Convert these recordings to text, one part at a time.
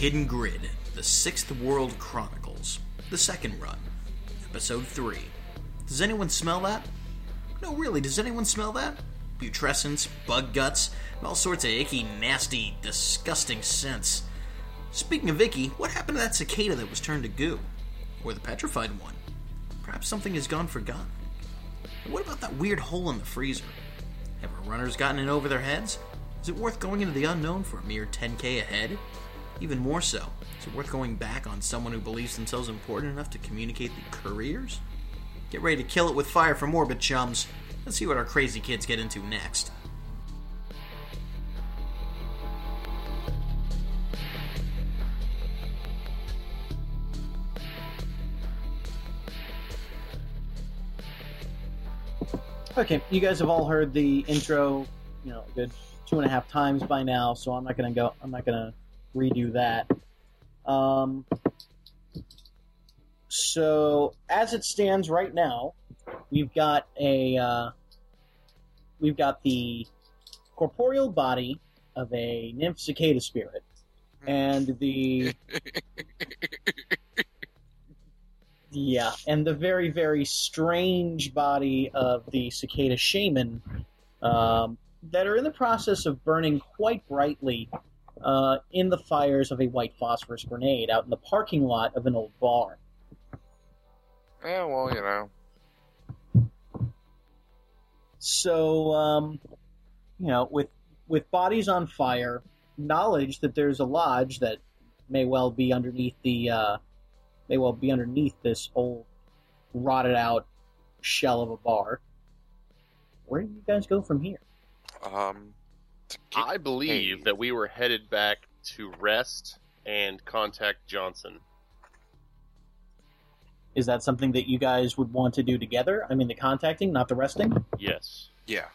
Hidden Grid, The Sixth World Chronicles, the second run, Episode 3. Does anyone smell that? No, really, does anyone smell that? Putrescence, bug guts, all sorts of icky, nasty, disgusting scents. Speaking of icky, what happened to that cicada that was turned to goo? Or the petrified one? Perhaps something has gone forgotten. And what about that weird hole in the freezer? Have our runners gotten in over their heads? Is it worth going into the unknown for a mere 10k ahead? Even more so, is it worth going back on someone who believes themselves important enough to communicate the careers? Get ready to kill it with fire from orbit, chums. Let's see what our crazy kids get into next. Okay, you guys have all heard the intro, you know, a good two and a half times by now, so I'm not gonna go. I'm not gonna redo that. Um, so as it stands right now, we've got a uh, we've got the corporeal body of a nymph cicada spirit, and the yeah, and the very very strange body of the cicada shaman um, that are in the process of burning quite brightly uh, in the fires of a white phosphorus grenade out in the parking lot of an old bar. Yeah, well, you know. So, um, you know, with with bodies on fire, knowledge that there's a lodge that may well be underneath the uh, may well be underneath this old rotted out shell of a bar. Where do you guys go from here? Um, I believe Hey. that we were headed back to rest and contact Johnson. Is that something that you guys would want to do together? I mean, the contacting, not the resting. Yes. yeah.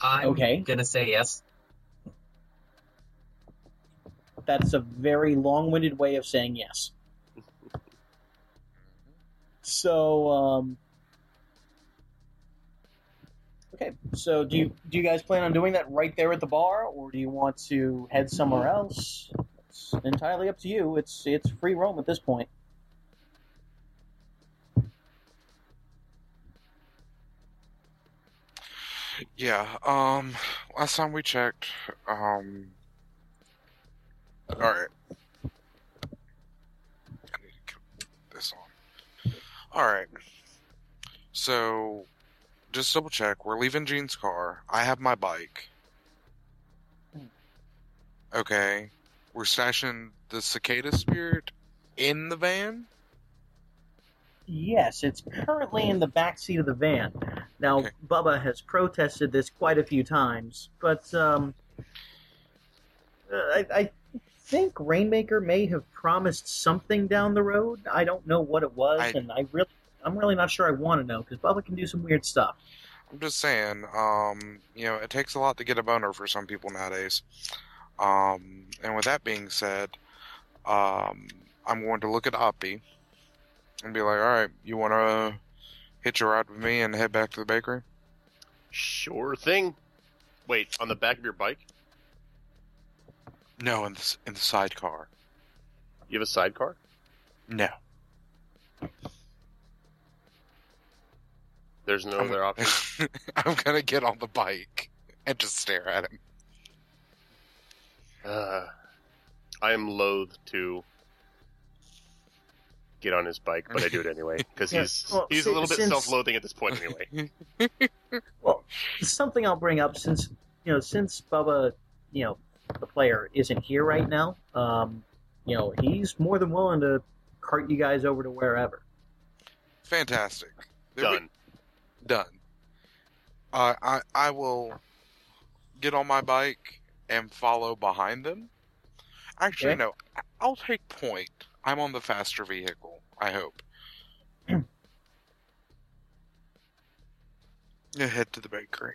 I'm Okay. gonna say yes. That's a very long-winded way of saying yes. So, um, okay. So, do you do you guys plan on doing that right there at the bar, or do you want to head somewhere else? It's entirely up to you. It's it's free roam at this point. Yeah. Um, last time we checked, um, all right. I need to put this on. All right. So, just double check. We're leaving Gene's car. I have my bike. Okay. We're stashing the cicada spirit in the van. Yes, it's currently in the back seat of the van. Now, Okay. Bubba has protested this quite a few times, but um, I, I think Rainmaker may have promised something down the road. I don't know what it was, I- and I really, I'm really not sure I want to know because Bubba can do some weird stuff. I'm just saying, um, you know, it takes a lot to get a boner for some people nowadays. Um, and with that being said, um, I'm going to look at Oppie and be like, all right, you want to hitch a ride with me and head back to the bakery? Sure thing. Wait, on the back of your bike? No, in the, in the sidecar. You have a sidecar? No. There's no I'm- other option. I'm going to get on the bike and just stare at him. Uh, I am loath to get on his bike, but I do it anyway because Yeah, he's well, he's si- a little bit since- self-loathing at this point anyway. Well, something I'll bring up since you know since Bubba, you know, the player isn't here right now. Um, you know, he's more than willing to cart you guys over to wherever. Fantastic. There we- Done. Done. Uh, I I will get on my bike and follow behind them. Actually, no. I'll take point. I'm on the faster vehicle. I hope. Head to the bakery.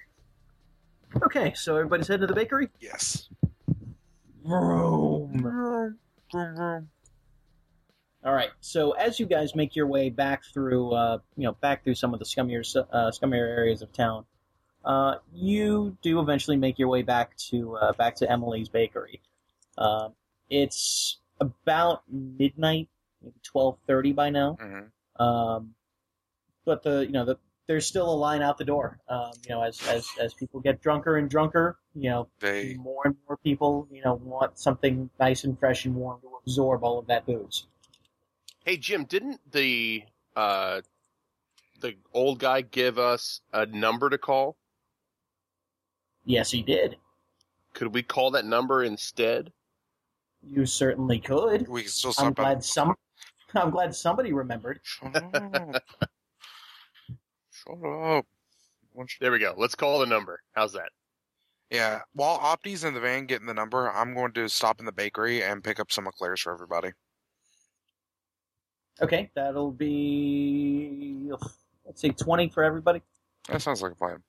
Okay, so everybody's heading to the bakery. Yes. Vroom. Vroom, vroom. All right. So as you guys make your way back through, uh, you know, back through some of the scummier, uh, scummier areas of town, uh, you do eventually make your way back to uh, back to Emily's bakery. Um, it's about midnight, maybe twelve thirty by now. hmm Um, but the you know the there's still a line out the door. Um, you know, as as as people get drunker and drunker, you know, They more and more people you know want something nice and fresh and warm to absorb all of that booze. Hey Jim, didn't the uh the old guy give us a number to call? Yes, he did. Could we call that number instead? You certainly could. we can still I'm stop by. glad some. I'm glad somebody remembered. Shut up. Shut up. There we go. Let's call the number. How's that? Yeah, while Opti's in the van getting the number, I'm going to stop in the bakery and pick up some eclairs for everybody. Okay, that'll be let's say twenty for everybody. That sounds like a plan.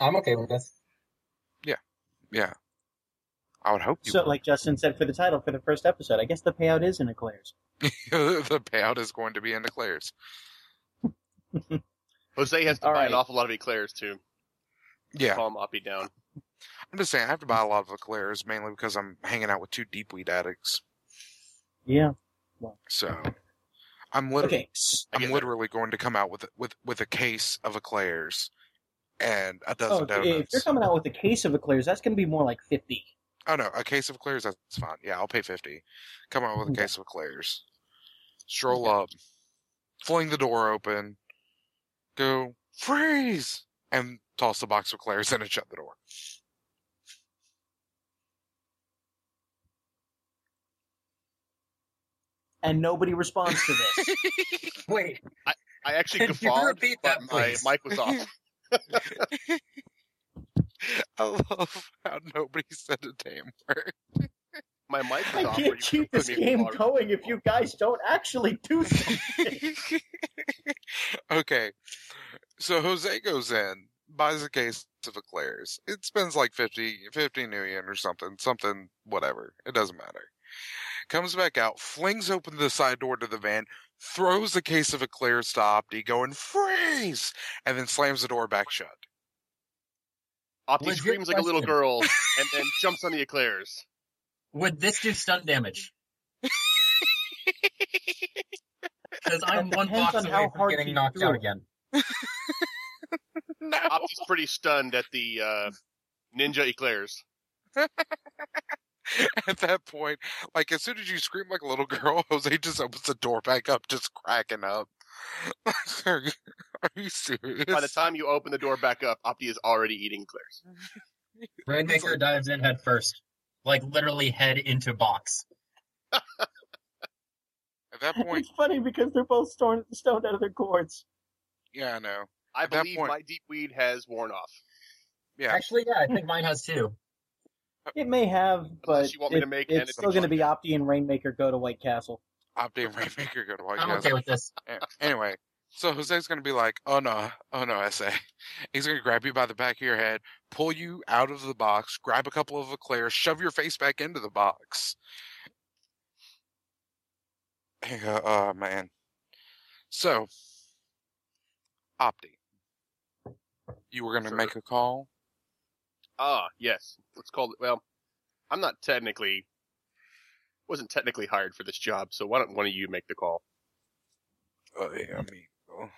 I'm okay with this. Yeah. Yeah. I would hope you So, would. like Justin said for the title for the first episode, I guess the payout is in eclairs. the payout is going to be in eclairs. Jose has to All buy right. an awful lot of eclairs too. Yeah. calm Oppie down. I'm just saying, I have to buy a lot of eclairs, mainly because I'm hanging out with two deep weed addicts. Yeah. So, I'm literally, Okay. s- I I'm get that. going to come out with with with a case of eclairs and a dozen Oh, if you're coming out with a case of eclairs, that's going to be more like fifty. Oh no, a case of eclairs, that's fine. Yeah, I'll pay fifty. Come out with a case of eclairs. Stroll up, fling the door open, go freeze, and toss the box of eclairs in and shut the door. And nobody responds to this. Wait, I actually Could you guffawed, repeat that, but my mic was off. I love how nobody said a damn word. My mic was I off. can't keep this game going if you guys don't actually do something. okay, so Jose goes in, buys a case of eclairs. It spends like 50, 50 nuyen or something, something, whatever. It doesn't matter. Comes back out, flings open the side door to the van, throws the case of eclairs to Opti, going freeze, and then slams the door back shut. Oppie Legit screams like a little girl and then jumps on the eclairs. would this do stun damage? Because I'm one depends box on away how from getting knocked out it. again. No. Oppie's pretty stunned at the uh, ninja eclairs. At that point, like as soon as you scream like a little girl, Jose just opens the door back up, just cracking up. are, you, are you serious? By the time you open the door back up, Opti is already eating eclairs. Rainmaker dives in head first. Like literally head into box. At that point, it's funny because they're both stoned, stoned out of their gourds. yeah, I know. I At that believe point- my deep weed has worn off. Yeah, Actually, yeah, I think mine has too. Uh, it may have, but you want me to it- make it's and still going to be Opti and Rainmaker go to White Castle. Opti and Rainmaker go to White I'm Castle. okay with this. Anyway, so Jose's gonna be like, "Oh no, oh no, SA." He's gonna grab you by the back of your head, pull you out of the box, grab a couple of eclairs, shove your face back into the box. Yeah, Oh man. So, Opti, you were gonna Sir. make a call. Ah, yes. Let's call it. Well, I'm not technically, wasn't technically hired for this job, so why don't one of you make the call? Oh yeah, I mean, oh.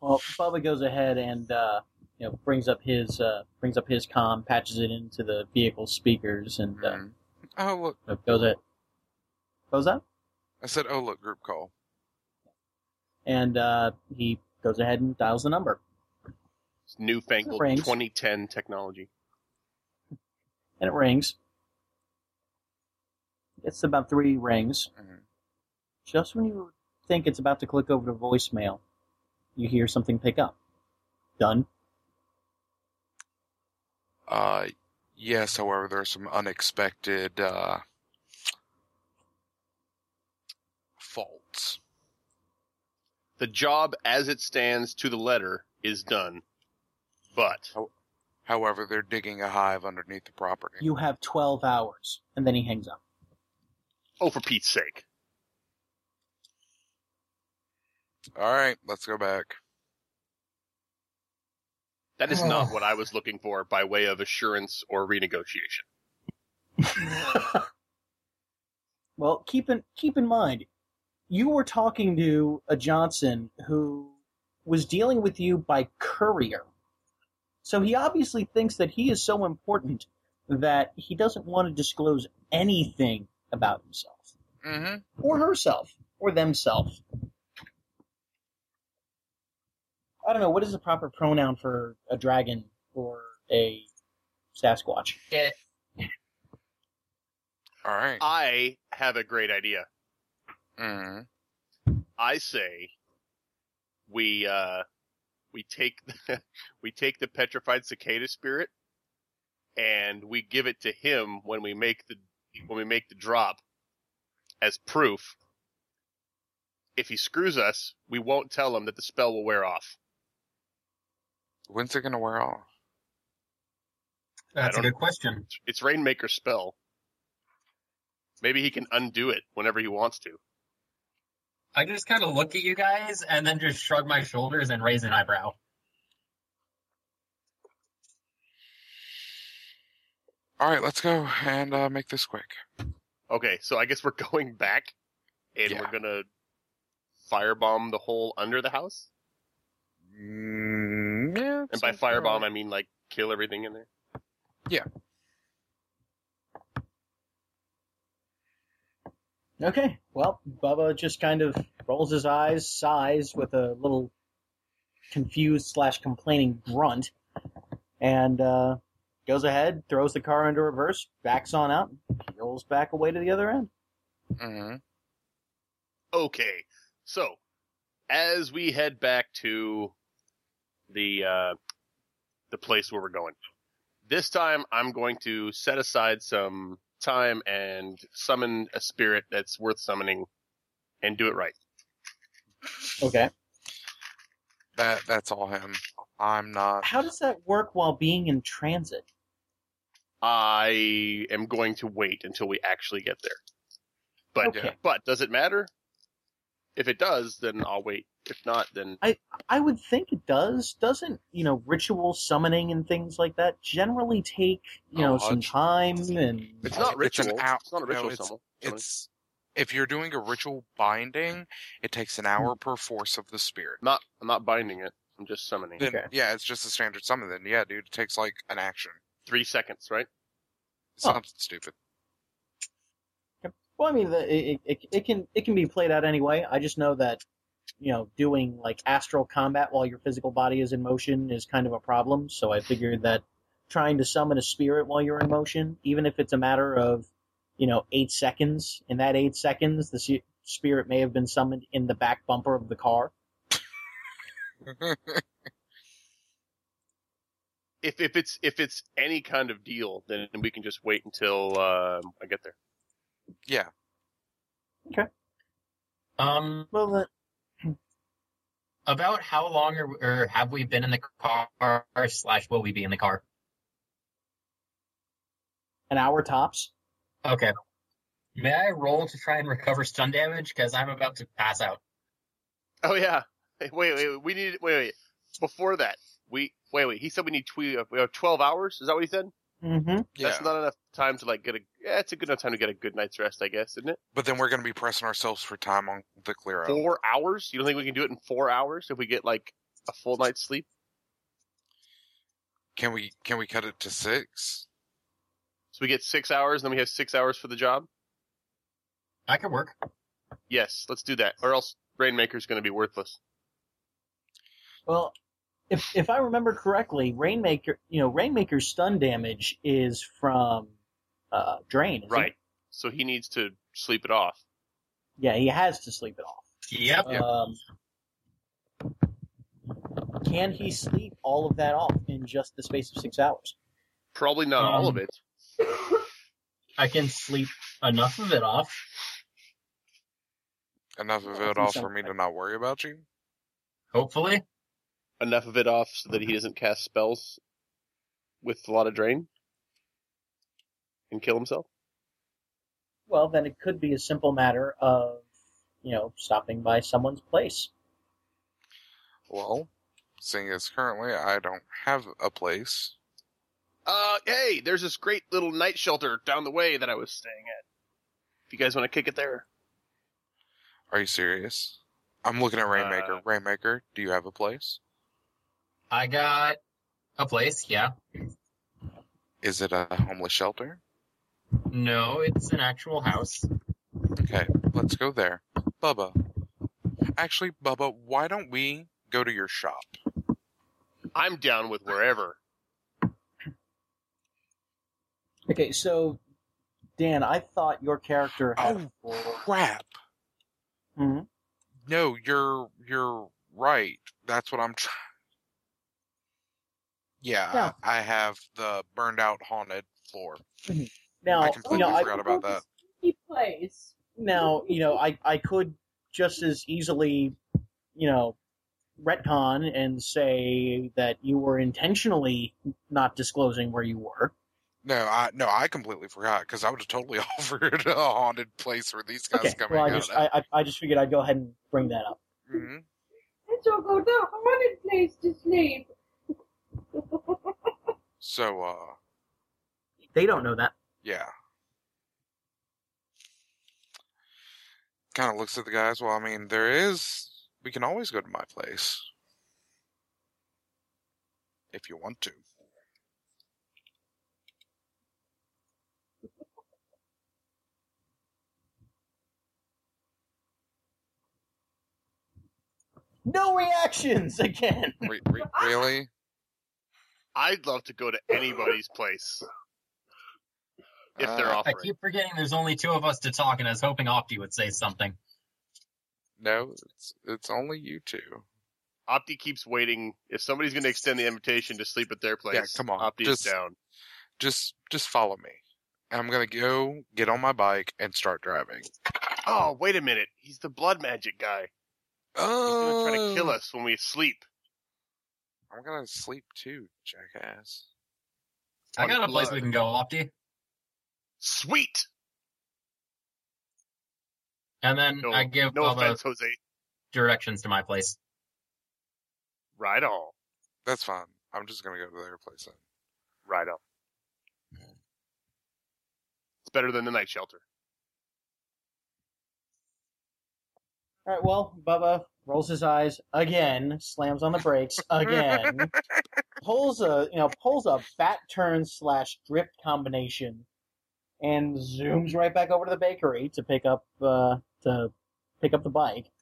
Well, Bubba goes ahead and uh, you know brings up his uh, brings up his com, patches it into the vehicle speakers, and uh, Mhm. oh look, you know, goes it goes up, I said, oh look, group call. and uh, he goes ahead and dials the number, It's newfangled Rings. 2010 technology. and it rings. It's about three rings. Mhm. Just when you think it's about to click over to voicemail, you hear something pick up. Done. Uh, yes. However, there are some unexpected uh, faults. The job as it stands to the letter is done. But However, they're digging a hive underneath the property. You have twelve hours, and then he hangs up. oh, for Pete's sake. All right, let's go back. That is not oh. what I was looking for by way of assurance or renegotiation. well, keep in keep in mind, you were talking to a Johnson who was dealing with you by courier. So he obviously thinks that he is so important that he doesn't want to disclose anything about himself Mm-hmm. or herself or themselves. I don't know what is the proper pronoun for a dragon or a Sasquatch. It, All right. I have a great idea. Mm-hmm. I say we uh we take we take the petrified cicada spirit and we give it to him when we make the when we make the drop as proof. If he screws us, we won't tell him that the spell will wear off. When's it gonna wear off? that's a don't- good question. It's Rainmaker's spell. Maybe he can undo it whenever he wants to. I just kind of look at you guys and then just shrug my shoulders and raise an eyebrow. All right, let's go and uh, make this quick. Okay, so I guess we're going back and Yeah. we're gonna firebomb the hole under the house. Mm, yeah. And by sounds firebomb, alright. I mean like kill everything in there. Okay, well, Bubba just kind of rolls his eyes, sighs with a little confused slash complaining grunt, and uh, goes ahead, throws the car into reverse, backs on out, rolls back away to the other end. Mhm. Okay, so as we head back to the uh, the place where we're going, this time I'm going to set aside some time and summon a spirit that's worth summoning, and do it right. Okay. That that's all him. I'm not. How does that work while being in transit? I am going to wait until we actually get there. But Okay. but does it matter? If it does, then I'll wait. If not, then I I would think it does. Doesn't, you know, ritual summoning and things like that generally take, you know, Oh, some it's- time and it's not It's an ritual. hour- It's not a no, ritual it's- summon. It's if you're doing a ritual binding, it takes an hmm. hour per force of the spirit. not. I'm not binding it. I'm just summoning. Then Okay. yeah, it's just a standard summon. Then yeah, dude, it takes like an action. Three seconds, right? Oh. Something stupid. Well, I mean, the, it, it it can it can be played out anyway. I just know that you know doing like astral combat while your physical body is in motion is kind of a problem. So I figured that trying to summon a spirit while you're in motion, even if it's a matter of you know eight seconds, in that eight seconds, the spirit may have been summoned in the back bumper of the car. If if it's if it's any kind of deal, then we can just wait until uh, I get there. Yeah. Okay. Um, Well, then, about how long are, or have we been in the car slash will we be in the car? an hour tops. Okay. May I roll to try and recover stun damage? Because I'm about to pass out. Oh yeah. Hey, wait, wait. We need wait, wait. Before that, we wait, wait. He said we need tw- we have twelve hours. Is that what he said? Mm-hmm. Yeah. That's not enough time to like get a. Yeah, it's a good enough time to get a good night's rest, I guess, isn't it? But then we're gonna be pressing ourselves for time on the clear out. Four hours? You don't think we can do it in four hours if we get like a full night's sleep? Can we can we cut it to six? So we get six hours, and then we have six hours for the job. I could work. Yes, let's do that, or else Rainmaker's going to be worthless. Well, if if I remember correctly, Rainmaker, you know, Rainmaker's stun damage is from uh, drain. isn't it? Right. So he needs to sleep it off. Yeah, he has to sleep it off. Yep. Um, can he sleep all of that off in just the space of six hours? Probably not all of Um, it. I can sleep enough of it off. Enough of it off for me to not worry about you. Hopefully. Enough of it off so that he doesn't cast spells with a lot of drain and kill himself. Well, then it could be a simple matter of, you know, stopping by someone's place. Well, seeing as currently I don't have a place. Uh, hey, there's this great little night shelter down the way that I was staying at. If you guys want to kick it there. Are you serious? I'm looking at Rainmaker. Uh, Rainmaker, do you have a place? I got a place, yeah. Is it a homeless shelter? No, it's an actual house. Okay, let's go there. Bubba. Actually, Bubba, why don't we go to your shop? I'm down with wherever. Okay, so Dan, I thought your character had Oh, crap. Mhm. No, you're you're right. That's what I'm trying. Yeah, Yeah. I have the burned out haunted floor. Now, I you completely know, I, forgot about that. place. now, you know, I, I could just as easily, you know, retcon and say that you were intentionally not disclosing where you were. No, I no, I completely forgot because I would have totally offered a haunted place for these guys Okay, coming well, I out. just. I, I I just figured I'd go ahead and bring that up. Mhm. Let's all go to a haunted place to sleep. So, uh, They don't know that. yeah. Kind of looks at the guys. Well, I mean, there is. We can always go to my place if you want to. No reactions again. Re- re- really? I'd love to go to anybody's place if they're Uh, I keep forgetting there's only two of us to talk, and I was hoping Opti would say something. No, it's it's only you two. Opti keeps waiting. If somebody's going to extend the invitation to sleep at their place, Yeah, come on, Opti just- is down. Just just follow me. I'm gonna go get on my bike and start driving. Oh, wait a minute. He's the blood magic guy. Oh, He's Oh, going to try to kill us when we sleep. I'm gonna sleep too, jackass. I got a place we can go, Opti. Sweet. And then No, I give no Bubba offense, Jose. directions to my place. Right on. That's fine. I'm just gonna go to their place then. Right on. Hmm. It's better than the night shelter. All right, well, Bubba rolls his eyes again, slams on the brakes again, pulls a you know pulls a bat turn slash drift combination, and zooms right back over to the bakery to pick up uh, to pick up the bike.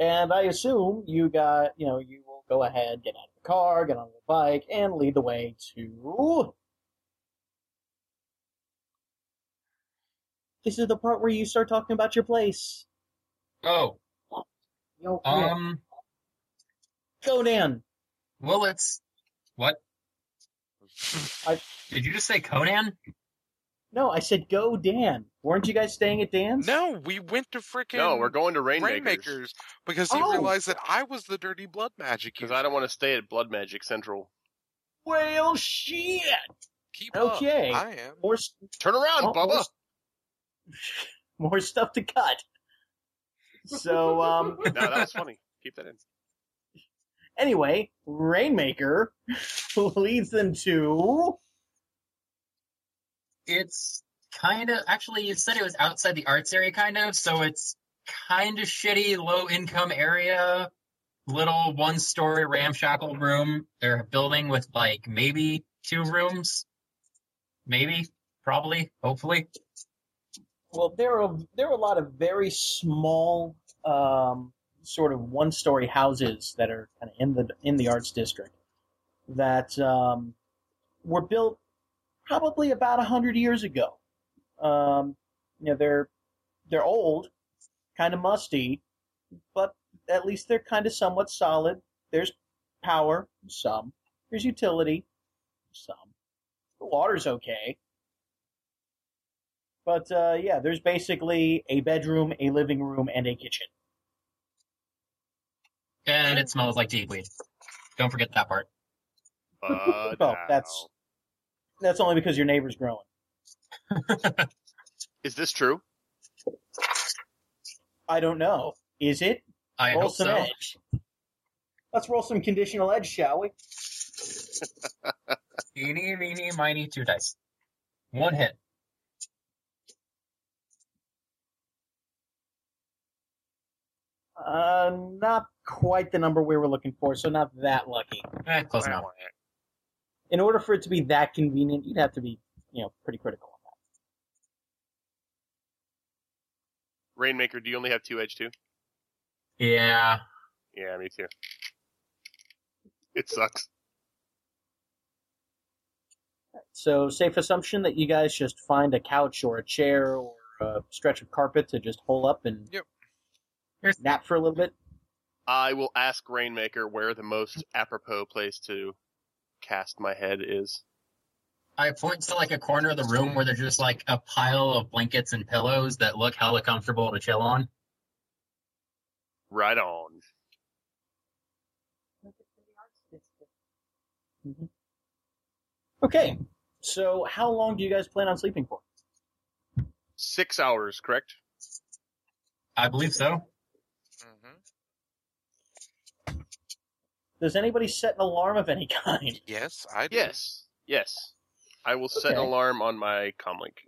And I assume you got you know you will go ahead, get out of the car, get on the bike, and lead the way to. This is the part where you start talking about your place. Oh, Yo, um, Go, Dan. well, it's what? I- Did you just say Conan? No, I said go, Dan. Weren't you guys staying at Dan's? No, we went to freaking No, we're going to Rainmakers. Rainmakers because he Oh. realized that I was the dirty blood magic. Because I don't want to stay at Blood Magic Central. Well, shit. Keep up. Okay. I am. More, s- Turn around, oh, Bubba. more, stuff to cut. So, um, no, that was funny. Keep that in. anyway, Rainmaker leads them to. It's kind of actually. You said it was outside the arts area, kind of. So it's kind of shitty, low income area. Little one story ramshackle room. They're building with like maybe two rooms, maybe, probably, hopefully. Well, there are there are a lot of very small, um, sort of one-story houses that are kind of in the in the arts district that um, were built probably about hundred years ago. Um, you know, they're they're old, kind of musty, but at least they're kind of somewhat solid. There's power, some. There's utility, some. The water's okay. But uh, yeah, there's basically a bedroom, a living room, and a kitchen. And it smells like deep weed. Don't forget that part. But Oh, now. that's that's only because your neighbor's growing. Is this true? I don't know. Is it? I roll hope some so. edge. Let's roll some conditional edge, shall we? Eeny, meeny, miny, two dice. One hit. Uh, not quite the number we were looking for, so not that lucky. Eh, close enough. In order for it to be that convenient, you'd have to be, you know, pretty critical on that. Rainmaker, do you only have two edge too? Yeah. Yeah, me too. It sucks. So, safe assumption that you guys just find a couch or a chair or a stretch of carpet to just hole up and Yep. Here's- nap for a little bit. I will ask Rainmaker where the most apropos place to cast my head is. I point to like a corner of the room where there's just like a pile of blankets and pillows that look hella comfortable to chill on. Right on. Mhm. Okay, so how long do you guys plan on sleeping for? Six hours, correct? I believe so. Does anybody set an alarm of any kind? Yes, I do. Yes. Yes. I will set an Okay. alarm on my comlink.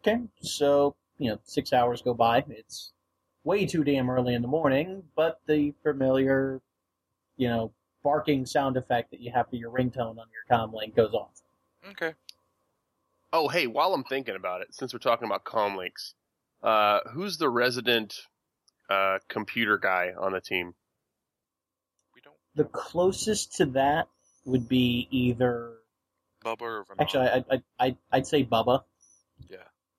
Okay, so you know, six hours go by. It's way too damn early in the morning, but the familiar, you know, barking sound effect that you have for your ringtone on your comlink goes off. Okay. Oh, hey, while I'm thinking about it, since we're talking about comlinks, uh, who's the resident uh, computer guy on the team? We don't. The closest to that would be either Bubba or Vanilla. actually, I, I, I, I'd say Bubba, Yeah.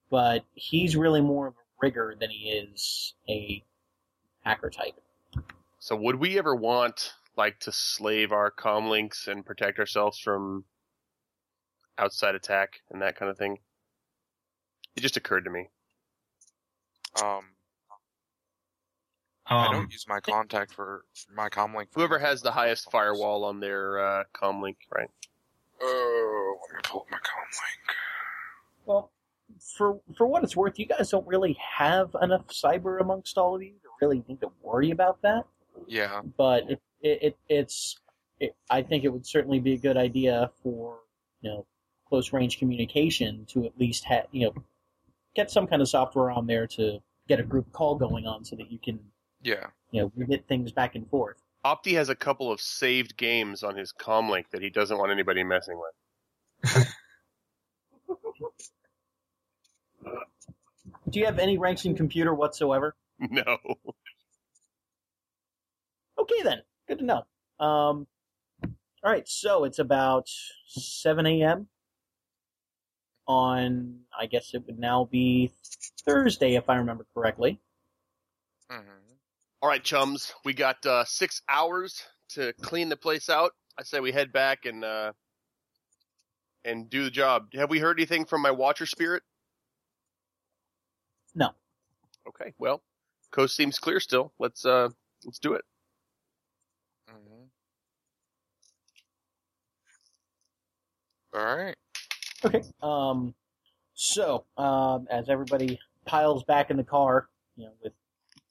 but he's really more of a rigger than he is a hacker type. So would we ever want like to slave our comlinks and protect ourselves from outside attack and that kind of thing? It just occurred to me. Um, I Um, don't use my contact for my comlink. for Whoever has the highest firewall on their uh, comlink, right? Oh, let me pull up my comlink. Well, for for what it's worth, you guys don't really have enough cyber amongst all of you to really need to worry about that. Yeah. But it, it, it it's it, I think it would certainly be a good idea for you know close range communication to at least have you know get some kind of software on there to get a group call going on so that you can Yeah. you know we get things back and forth. Opti has a couple of saved games on his comlink that he doesn't want anybody messing with. Do you have any ranks in computer whatsoever? No. Okay then, good to know. Um, all right, so it's about 7 a.m. on, I guess it would now be Thursday, if I remember correctly. hmm All right, chums, we got uh, six hours to clean the place out. I say we head back and uh, and do the job. Have we heard anything from my Watcher spirit? No. Okay, well, coast seems clear still. Let's uh, let's do it. hmm All right. Okay. Um, so um, as everybody piles back in the car, you know, with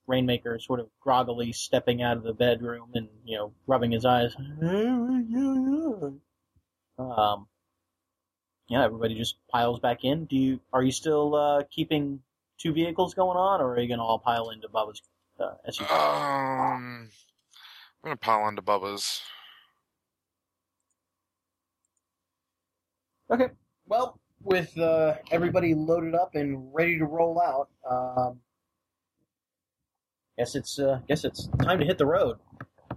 Rainmaker sort of groggily stepping out of the bedroom and you know rubbing his eyes. Um, yeah, everybody just piles back in. Do you are you still uh, keeping two vehicles going on, or are you going to all pile into Bubba's uh, SUV? Um, I'm gonna pile onto Bubba's. Okay. Well, with uh, everybody loaded up and ready to roll out, um, guess it's uh, guess it's time to hit the road.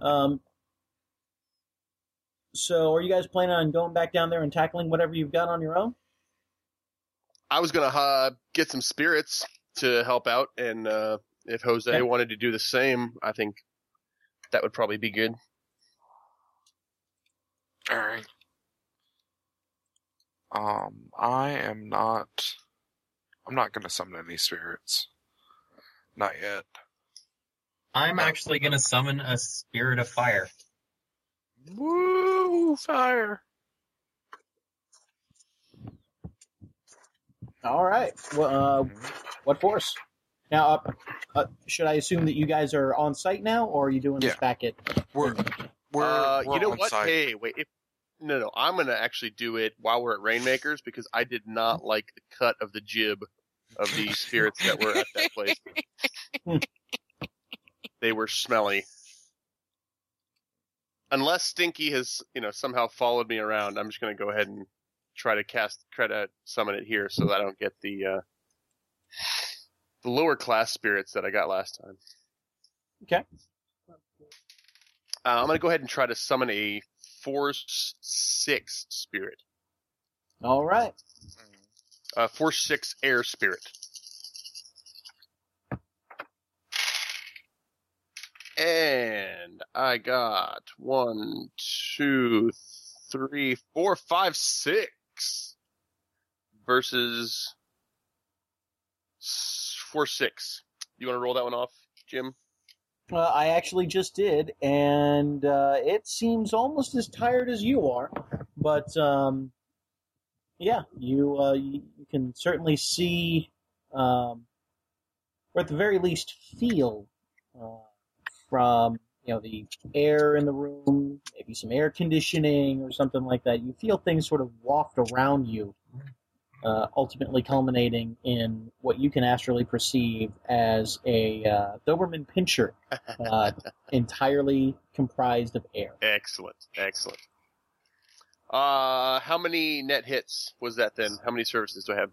Um, so, are you guys planning on going back down there and tackling whatever you've got on your own? I was gonna uh, get some spirits to help out, and uh, if Jose Okay. wanted to do the same, I think that would probably be good. All right. Um, I am not. I'm not gonna summon any spirits. Not yet. I'm actually going to summon a spirit of fire. Woo! Fire! All right. Well, uh, what force? Now, uh, uh, should I assume that you guys are on site now, or are you doing this Yeah. back at? We're we're, uh, we're you know on what? site. Hey, wait. If, no, no. I'm gonna actually do it while we're at Rainmakers because I did not like the cut of the jib of the spirits that were at that place. they were smelly. Unless Stinky has, you know, somehow followed me around, I'm just gonna go ahead and try to cast, try to summon it here so that I don't get the, uh, the lower class spirits that I got last time. Okay. Uh, I'm gonna go ahead and try to summon a Force Six spirit, All right. uh, Force Six air spirit. And I got one, two, three, four, five, six versus four, six. You want to roll that one off, Jim? Uh, I actually just did, and uh, it seems almost as tired as you are. But um, yeah, you, uh, you can certainly see, um, or at the very least, feel uh, from you know the air in the room, maybe some air conditioning or something like that. You feel things sort of waft around you, uh, ultimately culminating in what you can astrally perceive as a uh, Doberman Pinscher uh, entirely comprised of air. Excellent, excellent. Uh, how many net hits was that then? How many services do I have?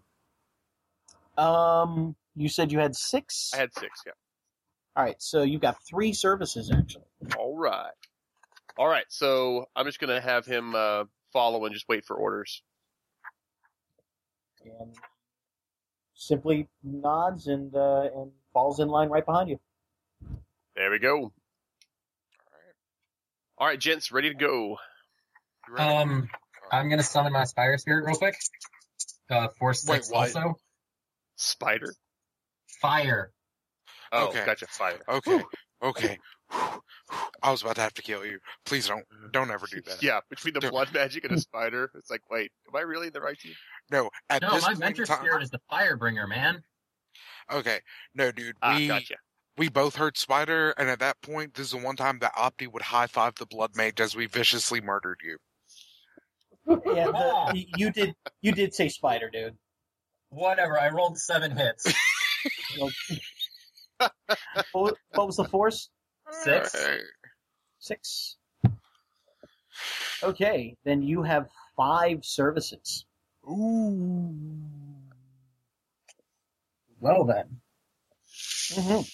Um, you said you had six. I had six, yeah. All right, so you've got three services actually. All right. All right, so I'm just gonna have him, uh, follow and just wait for orders. and simply nods and uh, and falls in line right behind you. There we go. All right, Alright, gents, ready to go. Ready? Um, I'm gonna summon my spider Spirit real quick. Uh, Force Wait, Six what? also. Spider. Fire. Oh, Okay. gotcha. Fire. okay, okay. I was about to have to kill you. Please don't don't ever do that. Yeah, between the Don't- blood magic and the spider, it's like, wait, am I really in the right team? No, at No, this my point in Mentor time- Spirit is the Firebringer, man. Okay, no, dude. Ah, we gotcha. we both heard Spider, and at that point, this is the one time that Opti would high five the Blood Mage as we viciously murdered you. Yeah, the, you did you did say spider, dude. Whatever. I rolled seven hits. What, what was the force? Six. Alright. Six. Okay, then you have five services. Ooh. well then. Mm-hmm. Let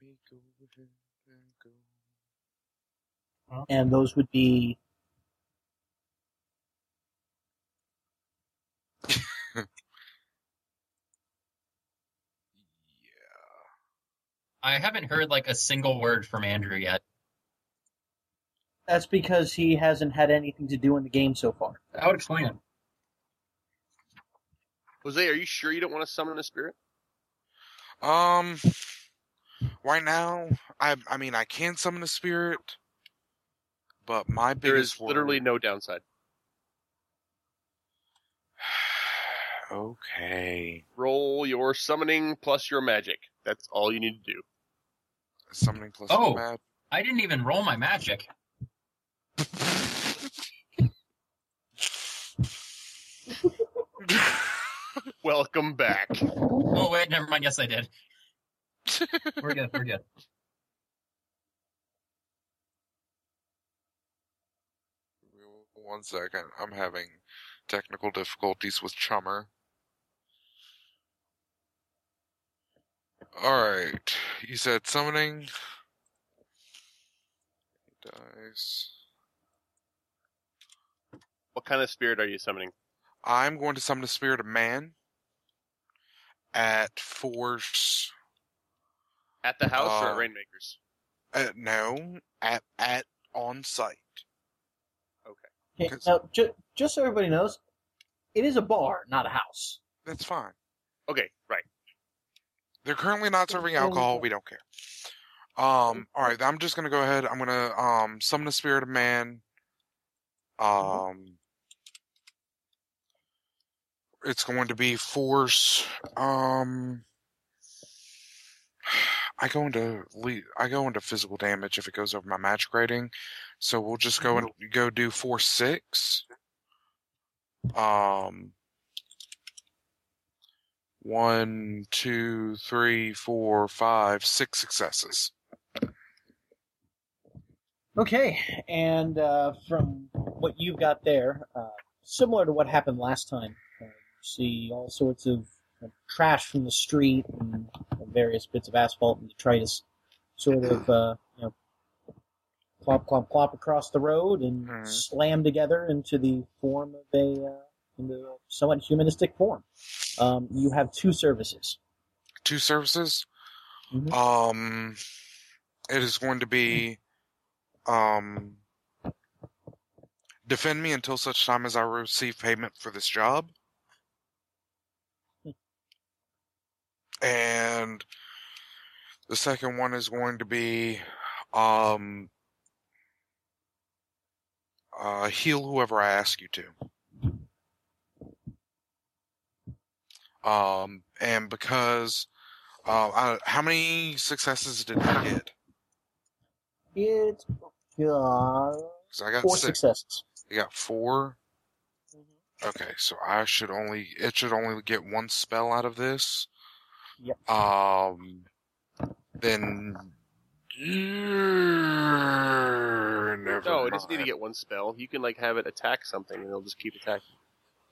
me go ahead and go. And those would be I haven't heard like a single word from Andrew yet. that's because he hasn't had anything to do in the game so far. I would explain it. Jose, are you sure you don't want to summon a spirit? Um, right now, I I mean I can summon a spirit, but my There biggest is literally worry- no downside. okay. Roll your summoning plus your magic. That's all you need to do. Summoning plus Oh. mad. I didn't even roll my magic. Welcome back. Oh wait, never mind. Yes, I did. We're good. We're good. One second, I'm having technical difficulties with Chummer. Alright, you said summoning. Dice. What kind of spirit are you summoning? I'm going to summon the spirit of man at force. At the house or Uh, at Rainmakers? Uh, no, at at on site. Okay. now, ju- just so everybody knows, it is a bar, not a house. That's fine. Okay, right. They're currently not serving alcohol. We don't care. Um. All right. I'm just gonna go ahead. I'm gonna um summon the spirit of man. Um. it's going to be force. Um, I go into le- I go into physical damage if it goes over my magic rating, so we'll just go and go do force six. Um, one, two, three, four, five, six successes. Okay, and uh, from what you've got there, uh, similar to what happened last time, uh, you see all sorts of uh, trash from the street and various bits of asphalt and detritus sort of, uh, you know, plop, plop, plop across the road and Mhm. slam together into the form of a, into a somewhat humanistic form. Um, you have two services. Two services. Mhm. Um, it is going to be, um, defend me until such time as I receive payment for this job. And the second one is going to be, um, uh, heal whoever I ask you to. Um, and because, uh, I, how many successes did I get? It's got 'Cause I got four six. successes. You got 4 Okay, so I should only it should only get one spell out of this. Yep. Um. Then. Never No, it doesn't need to get one spell. You can like have it attack something, and it'll just keep attacking.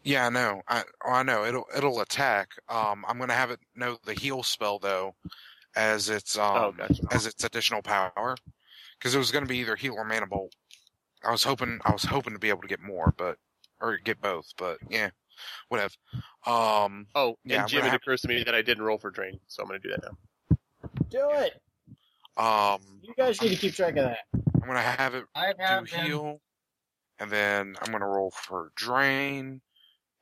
Yeah, I know. I oh, I know. It'll it'll attack. Um, I'm gonna have it know the heal spell though, as its um oh, gotcha. as its additional power, because it was gonna be either heal or mana bolt. I was hoping I was hoping to be able to get more, but or get both, but yeah, whatever. Um, Oh, Yeah, and Jim, it have- occurs to me that I didn't roll for drain, so I'm going to do that now. Do it! um, You guys need to keep track of that. I'm gonna have it I do have been. heal, and then I'm gonna roll for drain,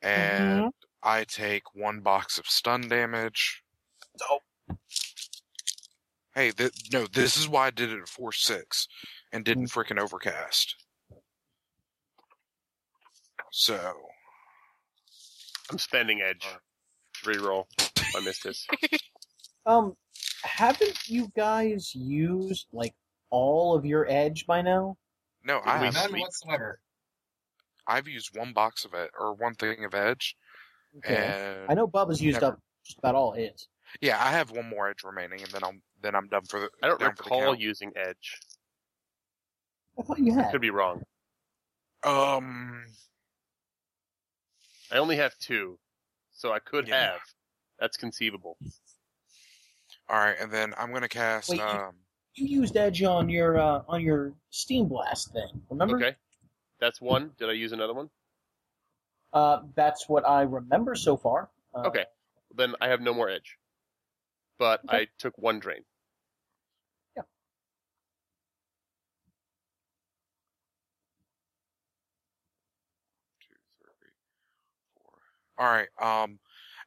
and I take one box of stun damage. Oh. Hey, th- no, this is why I did it at four six, and didn't freaking overcast. So I'm spending edge. Reroll. I missed this. Um, haven't you guys used like all of your edge by now? no, I we have, None Sweet. whatsoever. I've used one box of it or one thing of edge, Okay. and I know Bubba's used Never. up just about all his. yeah, I have one more edge remaining, and then I'm then I'm done for the. I don't down for the recall using edge. I thought you had. I Could be wrong. Um, I only have two, so I could Yeah. have. That's conceivable. all right, and then I'm gonna cast. Wait, you- um, You used edge on your uh, on your steam blast thing. Remember? Okay. That's one. Did I use another one? Uh, that's what I remember so far. Uh, Okay. Then I have no more edge. But Okay. I took one drain. two, three, four. All right. Um,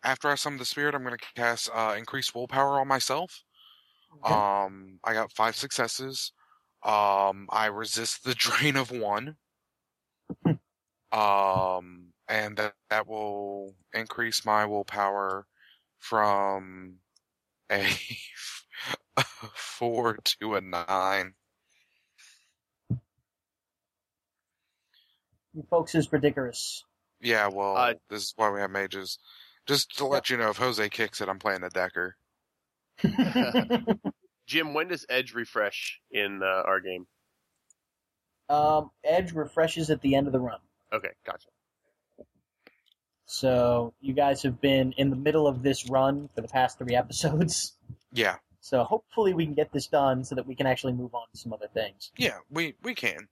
after I summon the spirit, I'm going to cast uh, increased willpower on myself. Okay. Um, I got five successes. Um, I resist the drain of one. Um, and that that will increase my willpower from a four to a nine. You folks is ridiculous. Yeah, well, Uh, this is why we have mages. Just to let you know, if Jose kicks it, I'm playing a Decker. Jim, when does edge refresh in uh, our game? Um, edge refreshes at the end of the run. Okay, gotcha. So you guys have been in the middle of this run for the past three episodes. Yeah, So hopefully we can get this done so that we can actually move on to some other things. yeah, we we can.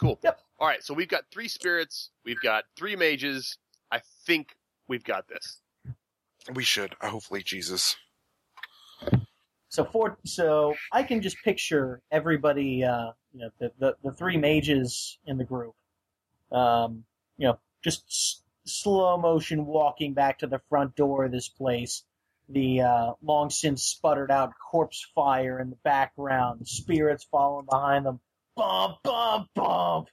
Cool. Yep. All right, so we've got three spirits. We've got three mages. I think we've got this. We should. Uh, hopefully, Jesus. So for so I can just picture everybody, uh, you know, the, the the three mages in the group, um, you know, just s- slow motion walking back to the front door of this place. The uh, long since sputtered out corpse fire in the background, spirits following behind them. Bump, bump, bump.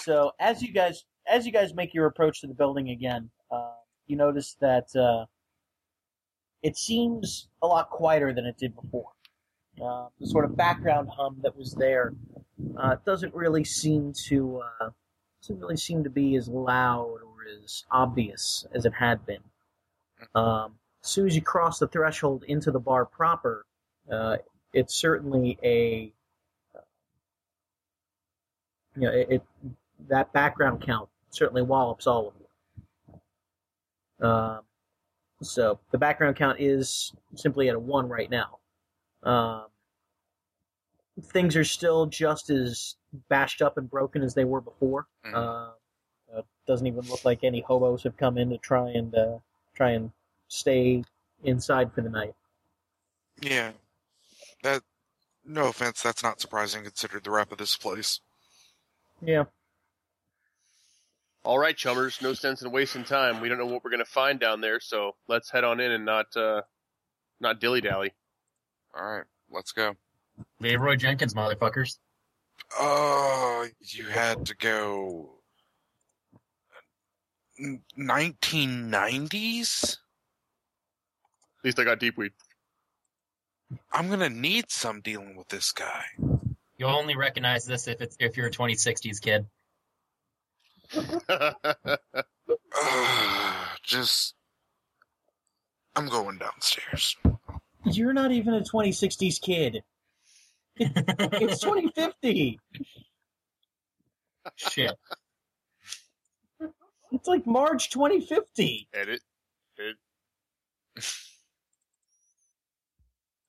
So as you guys as you guys make your approach to the building again, uh, you notice that uh, it seems a lot quieter than it did before. Uh, the sort of background hum that was there uh, doesn't really seem to uh, doesn't really seem to be as loud or as obvious as it had been. Um, as soon as you cross the threshold into the bar proper, uh, it's certainly a you know it, it that background count certainly wallops all of you. Um, so the background count is simply at a one right now. Um, things are still just as bashed up and broken as they were before. Mhm. Uh, it doesn't even look like any hobos have come in to try and uh, try and stay inside for the night. Yeah. That. No offense, that's not surprising considered the rep of this place. Yeah. All right, chummers. No sense in wasting time. We don't know what we're gonna find down there, so let's head on in and not uh, not dilly dally. All right, let's go. Leeroy Jenkins, motherfuckers. Oh, you had to go. Nineteen nineties. At least I got deepweed. I'm gonna need some dealing with this guy. You'll only recognize this if it's if you're a 2060s kid. Ugh, just. I'm going downstairs. You're not even a 2060s kid. It's 2050. Shit. It's like March 2050. Edit. Edit.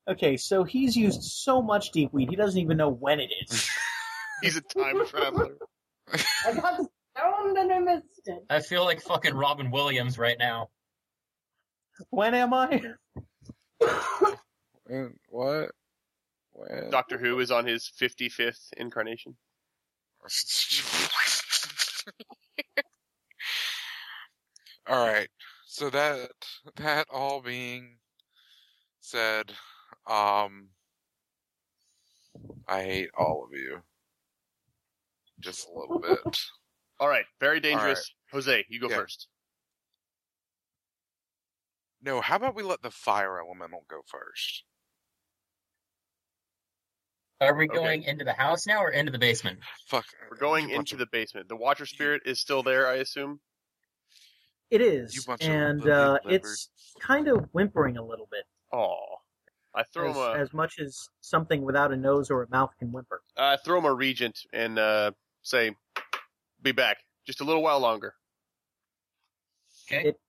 Okay, so he's used so much deepweed, he doesn't even know when it is. He's a time traveler. I got stoned and I missed it. I feel like fucking Robin Williams right now. when am I? What? When? Doctor Who is on his 55th incarnation. all right. So that that all being said, um, I hate all of you. Just a little bit. All right, very dangerous. Jose, you go Yeah. first. No, how about we let the fire elemental go first? Are we Okay. going into the house now or into the basement? Fuck. We're going you into of- the basement. The Watcher Spirit is still there, I assume. It You is, bunch of and uh, it's kind of whimpering a little bit, Oh, I throw as, him a as much as something without a nose or a mouth can whimper. I throw him a reagent and uh, say, "Be back just a little while longer." Okay. It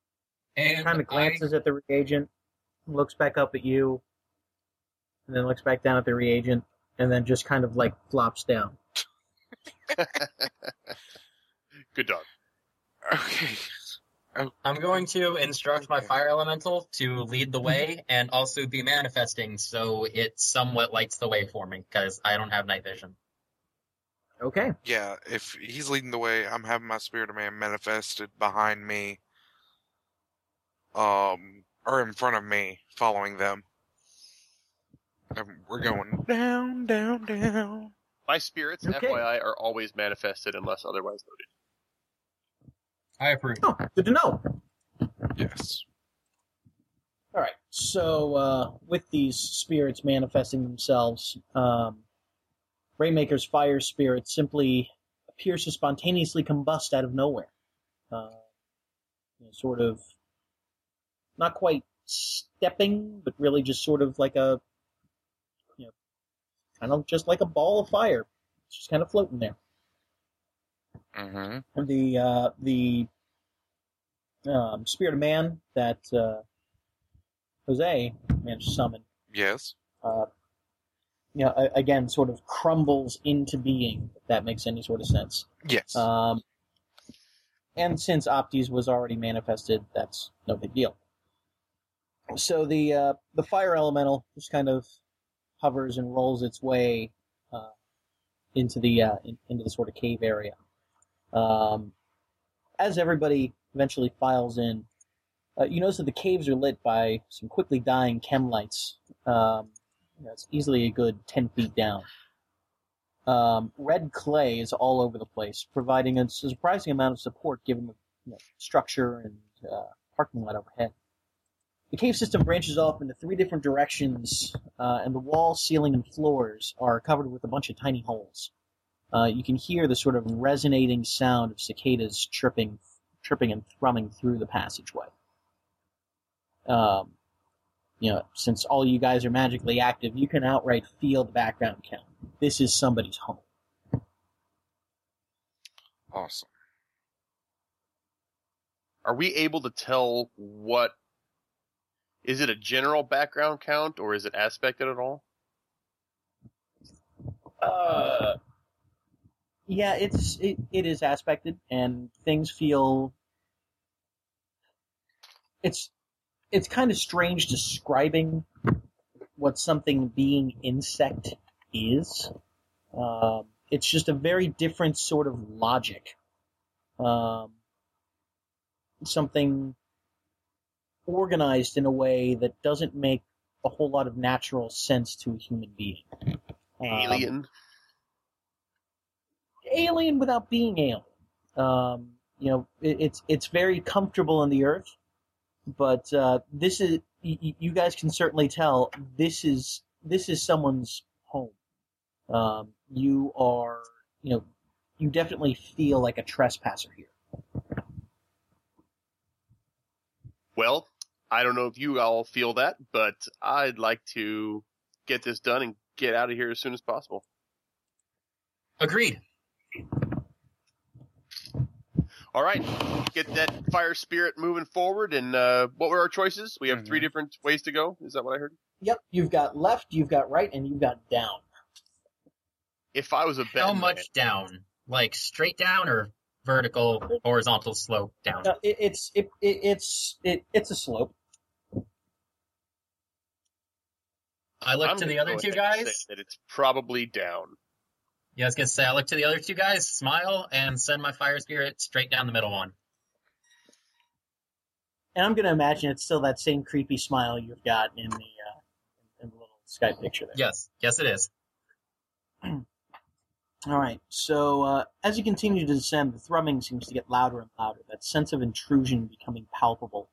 and Kind of I, glances at the reagent, looks back up at you, and then looks back down at the reagent, and then just kind of like flops down. Good dog. Okay. I'm going to instruct my fire elemental to lead the way and also be manifesting so it somewhat lights the way for me because I don't have night vision. Okay. Yeah, if he's leading the way, I'm having my spirit of man manifested behind me. Um, or in front of me, following them. And we're going down, down, down. My spirits, Okay. FYI, are always manifested unless otherwise noted. I approve. Oh, good to know. Yes. All right. So, uh, with these spirits manifesting themselves, um, Rainmaker's fire spirit simply appears to spontaneously combust out of nowhere. Uh, you know, sort of, not quite stepping, but really just sort of like a, you know, kind of just like a ball of fire, just kind of floating there. Mm-hmm. the uh, the um, spirit of man that uh, Jose managed to summon, Yes. uh, you know, again, sort of crumbles into being. If that makes any sort of sense. Yes. Um, and since Optes was already manifested, that's no big deal. So the uh, the fire elemental just kind of hovers and rolls its way uh, into the uh, in, into the sort of cave area. Um, as everybody eventually files in, uh, you notice that the caves are lit by some quickly dying chem lights. Um, know, it's easily a good ten feet down. Um, red clay is all over the place, providing a surprising amount of support given the you know, structure and uh, parking lot overhead. The cave system branches off into three different directions, uh, and the wall, ceiling, and floors are covered with a bunch of tiny holes. Uh, you can hear the sort of resonating sound of cicadas chirping, chirping and thrumming through the passageway. Um, you know, since all you guys are magically active, you can outright feel the background count. This is somebody's home. Awesome. Are we able to tell what? Is it a general background count or is it aspected at all? Uh, yeah, it's it, it is aspected, and things feel. It's it's kind of strange describing what something being insect is. Um, it's just a very different sort of logic. Um, something organized in a way that doesn't make a whole lot of natural sense to a human being. Um, Alien. alien without being alien. Um, you know, it, it's it's very comfortable in the earth, but uh, this is y- you guys can certainly tell this is this is someone's home. Um, you are, you know, you definitely feel like a trespasser here. Well, I don't know if you all feel that, but I'd like to get this done and get out of here as soon as possible. Agreed. All right, get that fire spirit moving forward. And uh, what were our choices? We have three Mhm. different ways to go. Is that what I heard? Yep, you've got left, you've got right, and you've got down. If I was a How much man, down? Like straight down or vertical, horizontal slope down? No, it, it's it, it, it's it, it's a slope. I look I'm to the other two guys. that it's probably down. Yeah, I was gonna say I look to the other two guys, smile, and send my fire spirit straight down the middle one. And I'm going to imagine it's still that same creepy smile you've got in the uh, in the little Skype picture there. Yes, yes, it is. All right. So uh, as you continue to descend, the thrumming seems to get louder and louder. That sense of intrusion becoming palpable.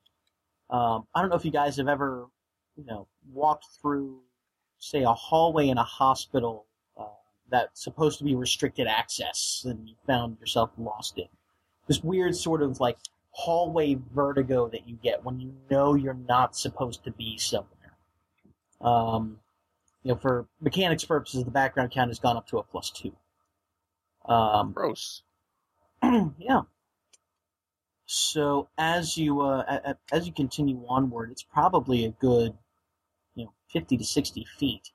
Um, I don't know if you guys have ever, you know, walked through, say, a hallway in a hospital that's supposed to be restricted access, and you found yourself lost in. This weird sort of like hallway vertigo that you get when you know you're not supposed to be somewhere. Um, you know, for mechanics purposes, the background count has gone up to a plus two. Um, Gross. yeah. So as you uh, as you continue onward, it's probably a good, you know, fifty to sixty feet,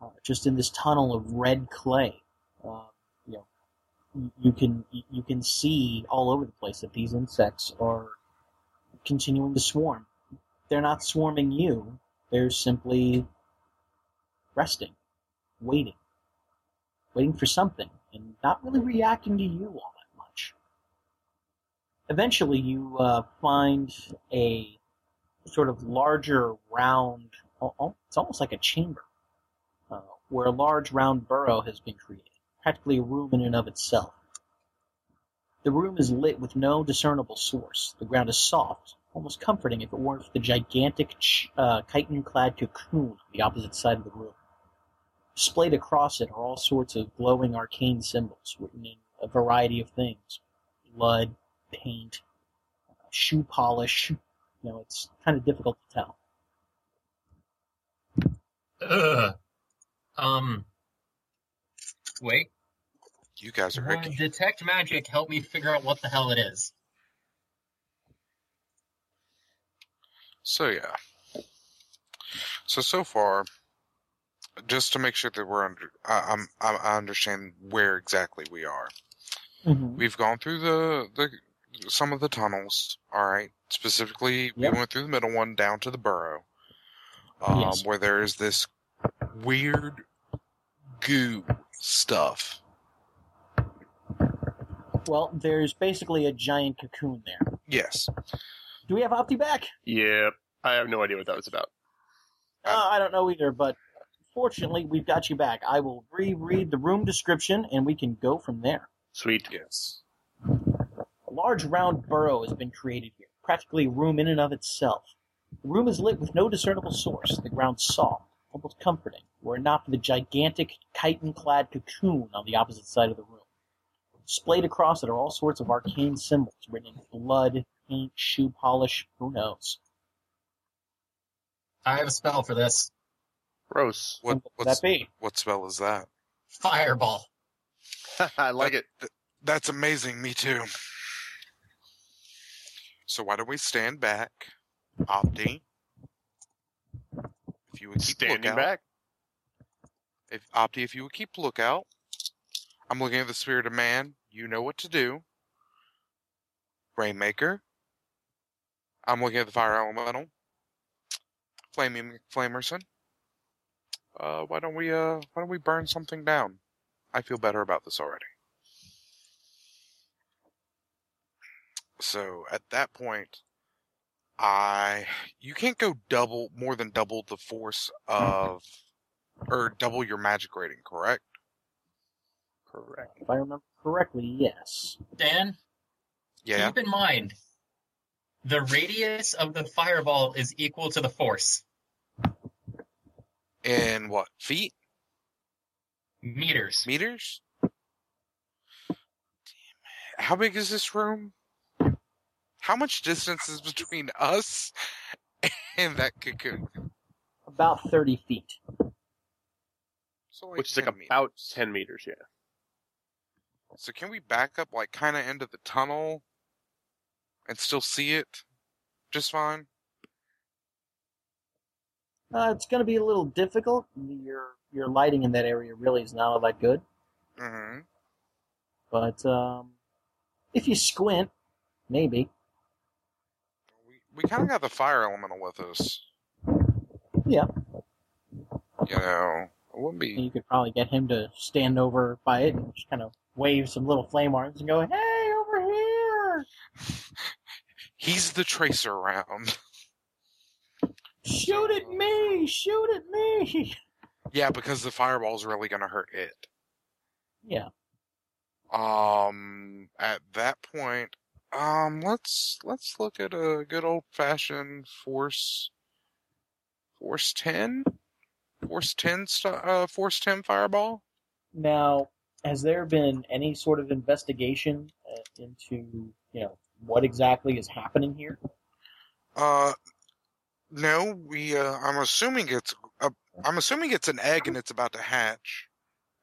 uh, just in this tunnel of red clay. Uh, you know, you- can you can see all over the place that these insects are continuing to swarm. They're not swarming you; they're simply resting, waiting, waiting for something, and not really reacting to you all that much. Eventually, you uh, find a sort of larger round. It's almost like a chamber, where a large round burrow has been created, practically a room in and of itself. The room is lit with no discernible source. The ground is soft, almost comforting if it weren't for the gigantic ch- uh, chitin-clad cocoon on the opposite side of the room. Displayed across it are all sorts of glowing arcane symbols written in a variety of things blood, paint, shoe polish. You know, it's kind of difficult to tell. Ugh. Um. Wait. You guys are Would icky. detect magic help me figure out what the hell it is? So yeah. So so far, just to make sure that we're under, I, I'm I I understand where exactly we are. Mm-hmm. We've gone through the the some of the tunnels. All right. Specifically, we went through the middle one down to the burrow, um, Yes. where there is this weird goo stuff. Well, there's basically a giant cocoon there. Yes. Do we have Opti back? Yep. I have no idea what that was about. Uh, I don't know either, but fortunately, we've got you back. I will reread the room description, and we can go from there. Sweet. Yes. A large round burrow has been created here, practically a room in and of itself. The room is lit with no discernible source, the ground soft, almost comforting, were it not for the gigantic chitin-clad cocoon on the opposite side of the room. Displayed across it are all sorts of arcane symbols written in blood, paint, shoe polish, who knows. I have a spell for this. Gross. What What what's, that be? what spell is that? Fireball. I like it. Th- That's amazing. Me too. So why don't we stand back, Opti? If you would keep Standing lookout, back. if Opti, if you would keep lookout, I'm looking at the spirit of man. You know what to do. Rainmaker. I'm looking at the fire elemental. Flaming Flamerson. Uh, why don't we uh, why don't we burn something down? I feel better about this already. So at that point, I you can't go double more than double the force mm-hmm. of or double your magic rating, correct? Correct. If I remember correctly, yes. Dan, Yeah. keep in mind, the radius of the fireball is equal to the force. In what feet? Meters. Meters? Damn it. How big is this room? How much distance is between us and that cocoon? About 30 feet. So Which is like 10 about 10 meters, yeah. So can we back up like kind of into the tunnel and still see it just fine? Uh, it's going to be a little difficult. Your your lighting in that area really is not all that good. Mm-hmm. But um, if you squint, maybe. We kind of got the fire elemental with us. Yeah. You know, it wouldn't be. You could probably get him to stand over by it and just kind of wave some little flame arms and go, "Hey, over here! He's the tracer round. Shoot at me! Shoot at me!" Yeah, because the fireball's really gonna hurt it. Yeah. Um, at that point, um, let's let's look at a good old fashioned force, force ten, force ten, st- uh, force ten fireball. Now, has there been any sort of investigation uh, into you know what exactly is happening here? Uh, no, we. Uh, I'm assuming it's. A, I'm assuming it's an egg and it's about to hatch,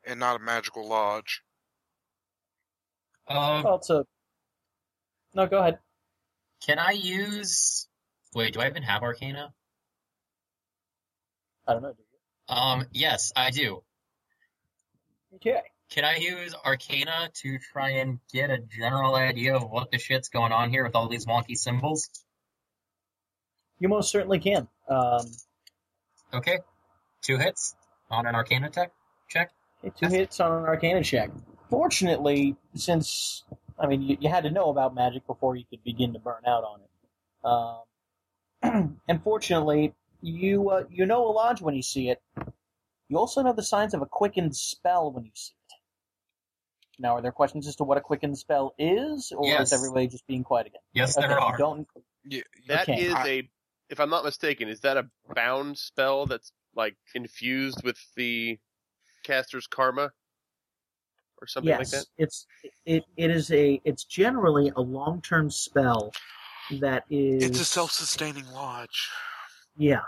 and not a magical lodge. Uh, Well, it's a. No, go ahead. can I use? Wait, do I even have Arcana? I don't know. Do you? Um, yes, I do. Okay. Can I use Arcana to try and get a general idea of what the shit's going on here with all these wonky symbols? You most certainly can. Um, Okay, two hits on an Arcana tech check. Okay, two hits on an Arcana check. Fortunately, since I mean you, you had to know about magic before you could begin to burn out on it. Um, and fortunately, you uh, you know a lodge when you see it. You also know the signs of a quickened spell when you see it. Now, are there questions as to what a quickened spell is, or Yes. is everybody just being quiet again? Yes, Okay, there are. Don't Yeah, That is Okay. a, if I'm not mistaken, is that a bound spell that's like infused with the caster's karma or something yes, like that? it's it it is a it's generally a long term spell that is it's a self-sustaining lodge. yeah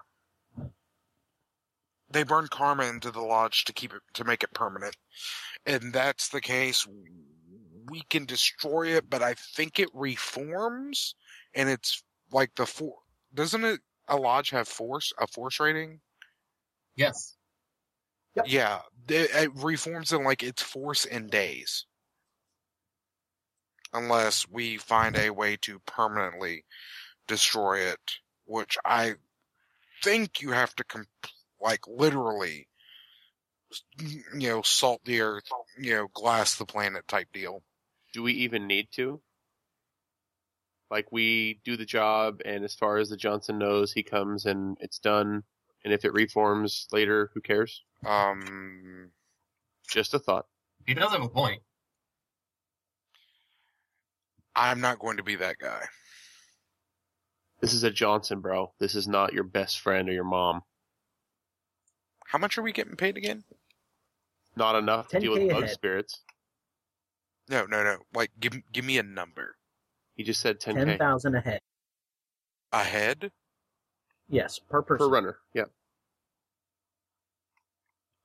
They burn karma into the lodge to keep it to make it permanent, and that's the case. We can destroy it, but I think it reforms, and it's like the four. Doesn't it? A lodge have force a force rating? Yes. Yep. Yeah, it, it reforms in like its force in days, unless we find a way to permanently destroy it, which I think you have to com- like literally, you know, salt the earth, you know, glass the planet type deal. Do we even need to? Like we do the job, and as far as the Johnson knows, he comes and it's done, And if it reforms later, who cares? Um, Just a thought. He does have a point. I'm not going to be that guy. This is a Johnson, bro. This is not your best friend or your mom. How much are we getting paid again? Not enough to deal with 10K bug ahead. spirits. No, no, no. Like, give give me a number. He just said 10k Ten thousand a head. A head? Yes, per person. per runner. Yeah.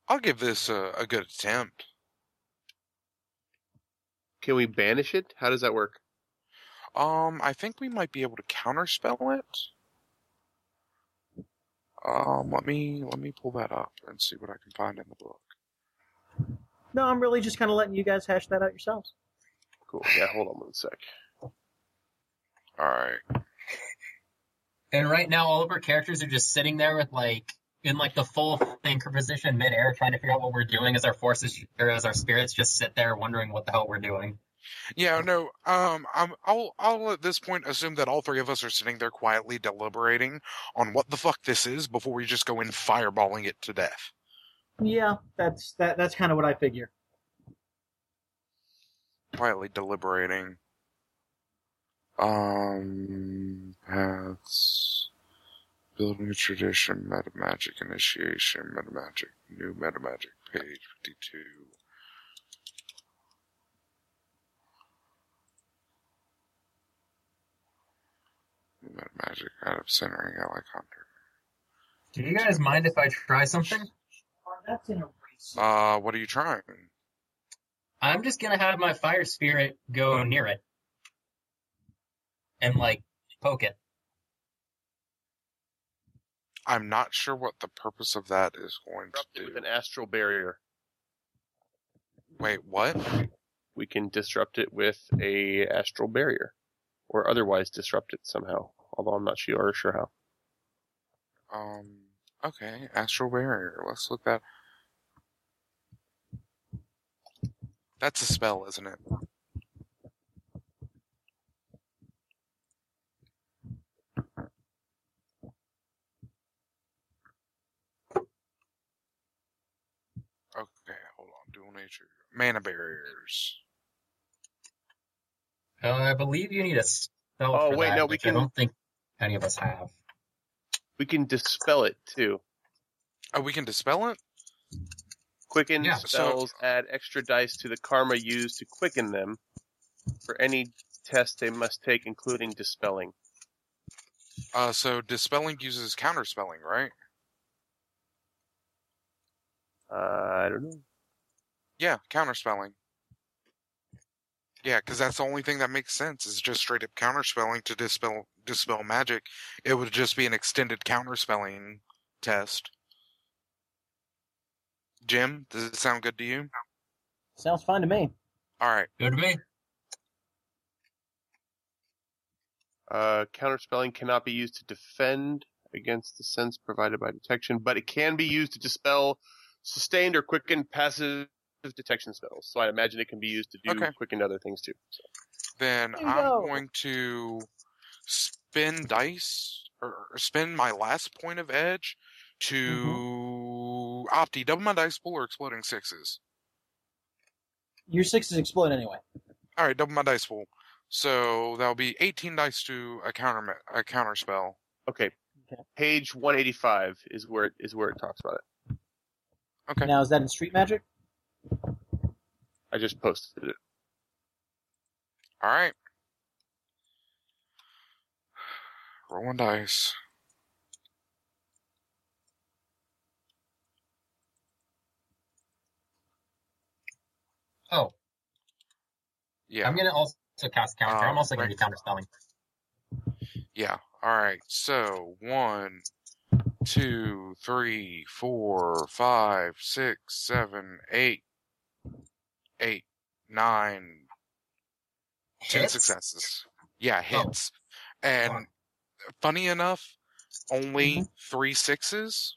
I'll give this a, a good attempt. Can we banish it? How does that work? Um, I think we might be able to counterspell it. Um, let me let me pull that up and see what I can find in the book. No, I'm really just kind of letting you guys hash that out yourselves. Cool. Yeah, hold on one sec. All right. And right now, all of our characters are just sitting there with like in like the full thinker position midair, trying to figure out what we're doing as our forces or as our spirits just sit there wondering what the hell we're doing. Yeah, no. Um, I'm, I'll I'll at this point assume that all three of us are sitting there quietly deliberating on what the fuck this is before we just go in fireballing it to death. Yeah, that's that. That's kind of what I figure. Quietly deliberating. Um, paths. Build a new tradition, meta magic initiation, meta magic, new meta magic, page 52. New meta magic out of centering ally hunter. Do you guys mind if I try something? That's in a race. Uh, what are you trying? I'm just gonna have my fire spirit go near it and like poke it. I'm not sure what the purpose of that is going to Disrupt it with do. an astral barrier. Wait, what? We can disrupt it with a astral barrier, or otherwise disrupt it somehow. Although I'm not sure sure how. Um, okay, astral barrier. Let's look that. That's a spell, isn't it? Okay, hold on. Dual nature. Mana barriers. Uh, I believe you need a spell. Oh, for wait, that, no, we which can- I don't think any of us have. We can dispel it too. Oh, we can dispel it? Quicken Yeah. spells add extra dice to the karma used to quicken them for any test they must take, including dispelling. Uh, so dispelling uses counterspelling, right? Uh, I don't know. Yeah, counterspelling. Yeah, because that's the only thing that makes sense is just straight up counterspelling to dispel dispel magic. It would just be an extended counterspelling test. Jim, does it sound good to you? Sounds fine to me. All right. Good to me. Uh, counterspelling cannot be used to defend against the sense provided by detection, but it can be used to dispel sustained or quickened passive detection spells. So I imagine it can be used to do Okay. quickened other things too. So, Then I'm go. going to spin dice or or spin my last point of edge to mm-hmm. Opti, double my dice pool or exploding sixes. Your sixes explode anyway. All right, double my dice pool. So that'll be 18 dice to a counter a counter spell. okay. Okay. Page 185 is where it, is where it talks about it. Okay. Now is that in street magic? I just posted it. All right. Roll one dice. Oh, Yeah. I'm gonna also cast counter. Oh, I'm also gonna right. do counter spelling. Yeah. All right. So one, two, three, four, five, six, seven, eight, eight, nine, ten Hits? successes. Yeah, Oh. hits. And funny enough, only Mm-hmm. three sixes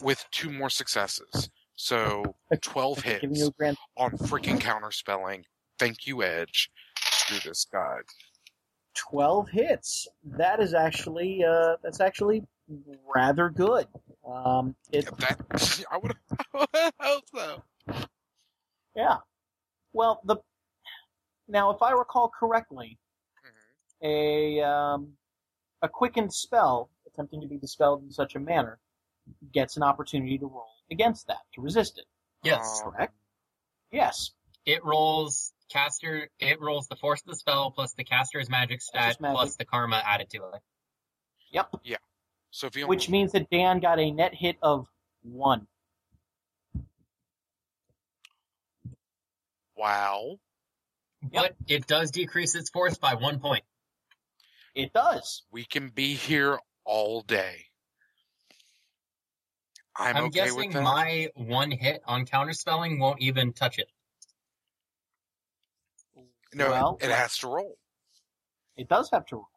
with two more successes. So twelve hits grand. on freaking counterspelling. Thank you, Edge. Do this guide. 12 hits. That is actually uh, that's actually rather good. Um, it, That I would have hoped so. yeah. Well, the now, if I recall correctly, a um, a quickened spell attempting to be dispelled in such a manner gets an opportunity to roll against that to resist it. Yes. Um, Correct. Yes. It rolls caster. It rolls the force of the spell plus the caster's magic stat magic. plus the karma added to it. Yep. So if you Which means that Dan got a net hit of one. wow, But it does decrease its force by one point. It does. we can be here all day. I'm, I'm, okay guessing with that. my one hit on counterspelling won't even touch it. No, well, it, it has to roll. It does have to roll.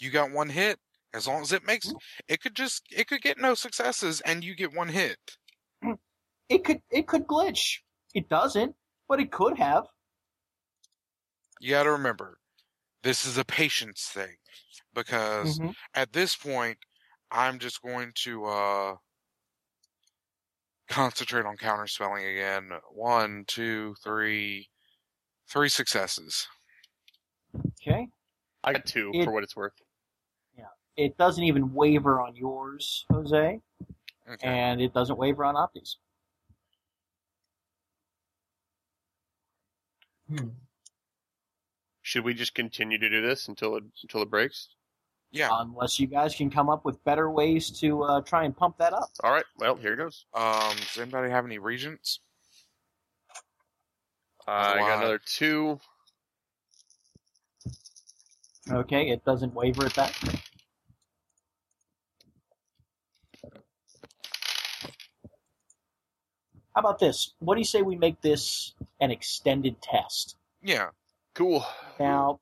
You got one hit. As long as it makes, it could just, it could get no successes, and you get one hit. It could it could glitch. It doesn't, but it could have. You got to remember, this is a patience thing, because Mhm. at this point, I'm just going to uh concentrate on counterspelling again. One, two, three, three successes. Okay. I got two It- for what it's worth. Yeah. It doesn't even waver on yours, Jose, Okay. and it doesn't waver on Opti's. Hmm. Should we just continue to do this until it until it breaks? yeah. Unless you guys can come up with better ways to uh, try and pump that up. All right. Well, here it goes. Um. Does anybody have any reagents? I got another two. Okay, it doesn't waver at that. How about this? What do you say we make this an extended test? Yeah. Cool. Now,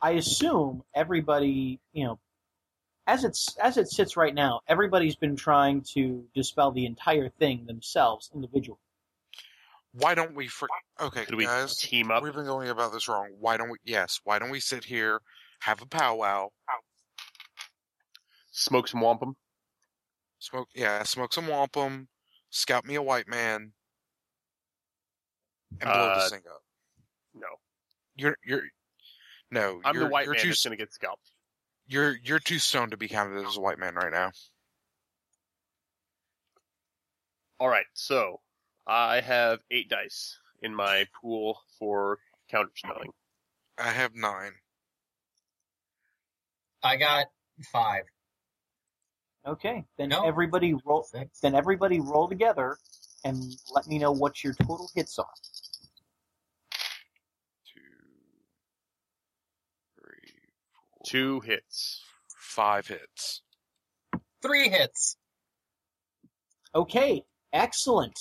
I assume everybody, you know, as it's as it sits right now, everybody's been trying to dispel the entire thing themselves individually. Why don't we? For- okay, Could we guys. team up? We've been going about this wrong. Why don't we? Yes. Why don't we sit here, have a powwow, Smoke some wampum. smoke? Yeah, smoke some wampum, scout me a white man, and blow Uh, this thing up. No, You're you're. No, I'm you're, the white you're man too that's gonna get scalped. you're you're too stoned to be counted as a white man right now. All right. So I have eight dice in my pool for counterspelling. I have nine. I got five. Okay, then No. everybody roll. Six. Then everybody roll together and let me know what your total hits are. Two, three, four, Two hits. five hits. Three hits. Okay, excellent.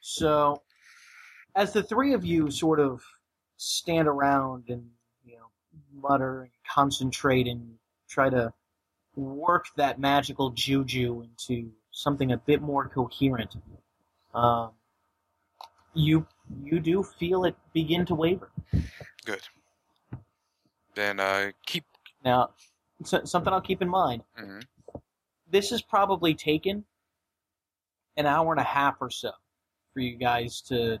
So, as the three of you sort of stand around and you know mutter and concentrate and try to work that magical juju into something a bit more coherent, um, you you do feel it begin to waver. Good. Then uh, keep. Now, so, something I'll keep in mind. mhm. this has probably taken an hour and a half or so for you guys to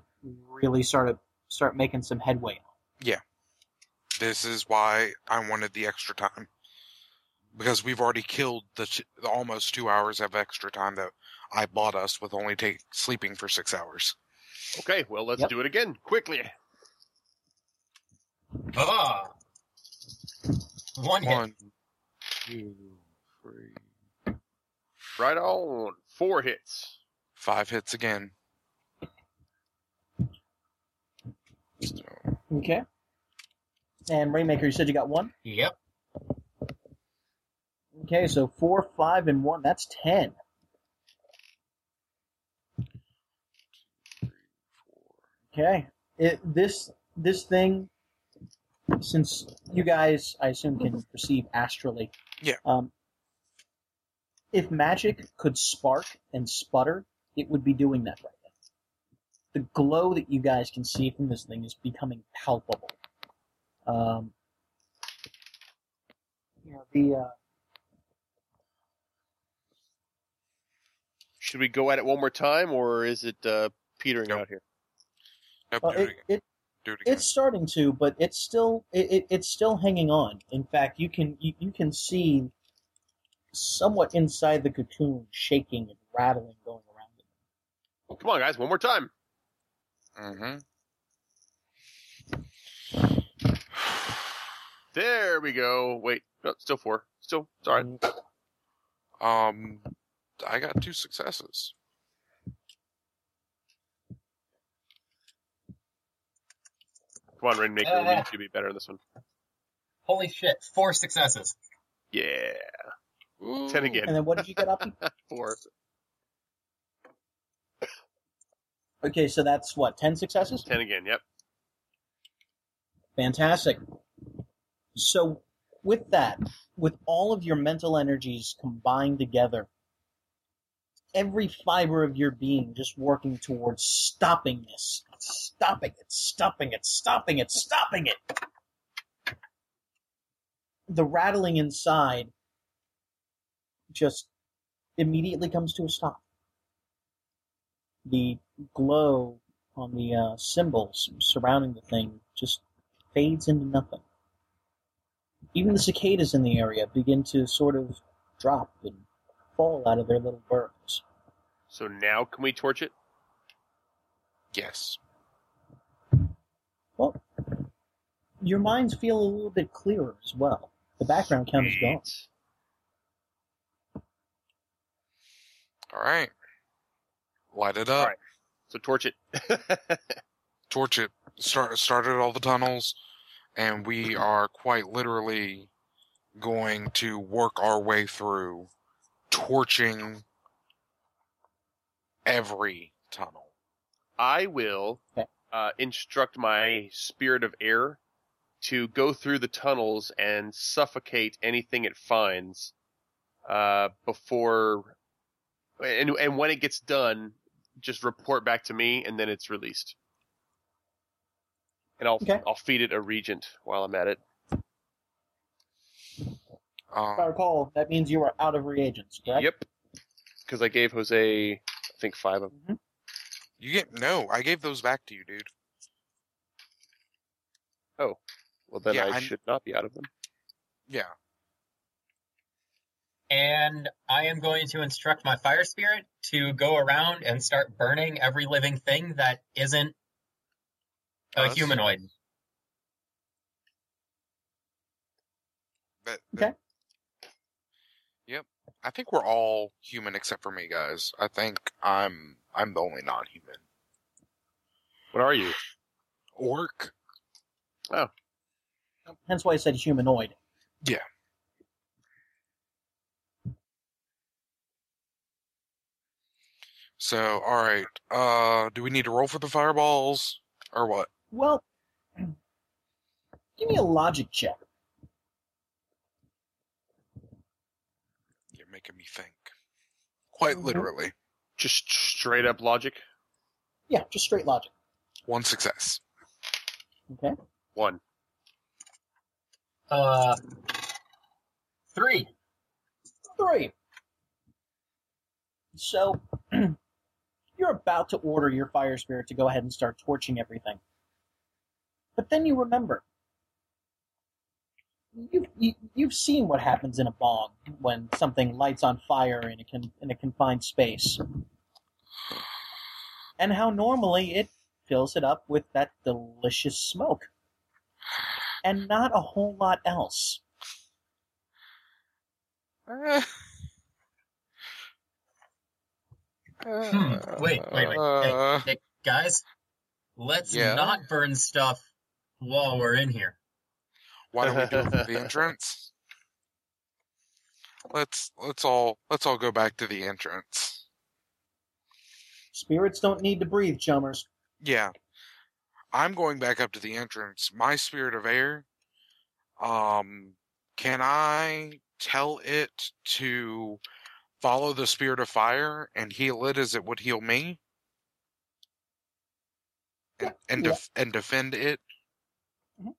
really start to start making some headway. on. Yeah. This is why I wanted the extra time. Because we've already killed the, t- the almost two hours of extra time that I bought us with only take sleeping for six hours. Okay. Well, let's Yep. do it again quickly. Ah. One hit. One, two, three, Right on. Four hits. five hits again. So, Okay. And Rainmaker, you said you got one. Yep. Okay, so four, five, and one. That's ten. Okay. It, this this thing, since you guys, I assume, can perceive astrally. Yeah. Um, if magic could spark and sputter, it would be doing that right now. The glow that you guys can see from this thing is becoming palpable. Um, you know, the uh, should we go at it one more time, or is it uh, petering Nope. out here? Nope, Well, it it, it Do it again. it's starting to, but it's still it, it, it's still hanging on. In fact, you can you, you can see somewhat inside the cocoon shaking and rattling going around it. Come on, guys, one more time. Mm-hmm. There we go. Wait, no, still four. Still, it's all right. Um, I got two successes. Come on, Rainmaker. we Uh. need you to be better in this one. Holy shit! Four successes. Yeah, ten again. And then what did you get up? Four. Okay, so that's what ten successes. Ten again. Yep. Fantastic. So, with that, with all of your mental energies combined together, every fiber of your being just working towards stopping this, stopping it, stopping it, stopping it, stopping it. The rattling inside just immediately comes to a stop. The glow on the uh, symbols surrounding the thing just fades into nothing. Even the cicadas in the area begin to sort of drop and fall out of their little burrows. So now can we torch it? Yes. Well, your minds feel a little bit clearer as well. The background count is gone. All right. Light it up. Right. So torch it. Torch it. Start started all the tunnels, and we are quite literally going to work our way through torching every tunnel. I will uh, instruct my spirit of air to go through the tunnels and suffocate anything it finds uh, before, and and when it gets done, just report back to me, and then it's released. And I'll Okay. I'll feed it a reagent while I'm at it. If I Um, recall, that means you are out of reagents, correct? Yep, because I gave Jose, I think five of them. you get no. I gave those back to you, dude. Oh, well, then Yeah, I I'm- should not be out of them. Yeah. And I am going to instruct my fire spirit to go around and start burning every living thing that isn't a Us? humanoid. That, Okay. Yep. I think we're all human except for me, guys. I think I'm I'm the only non-human. What are you? Orc. Oh. Hence why I said humanoid. So, all right. Uh, do we need to roll for the fireballs or what? Well, give me a logic check. You're making me think. Quite Mhm. literally. Just straight up logic. Yeah, just straight logic. One success. Okay. One. Uh, three. Three. So, you're about to order your fire spirit to go ahead and start torching everything. But then you remember. You've, you, you've seen what happens in a bog when something lights on fire in a, con, in a confined space. And how normally it fills it up with that delicious smoke. And not a whole lot else. Eh. Hmm, wait, wait, wait. Uh, Hey, guys, let's Yeah? not burn stuff while we're in here. Why don't we do it from the entrance? Let's let's all let's all go back to the entrance. Spirits don't need to breathe, chummers. Yeah. I'm going back up to the entrance. My spirit of air. Um can I tell it to follow the spirit of fire and heal it as it would heal me? And and, Yeah. def- and defend it? Mhm.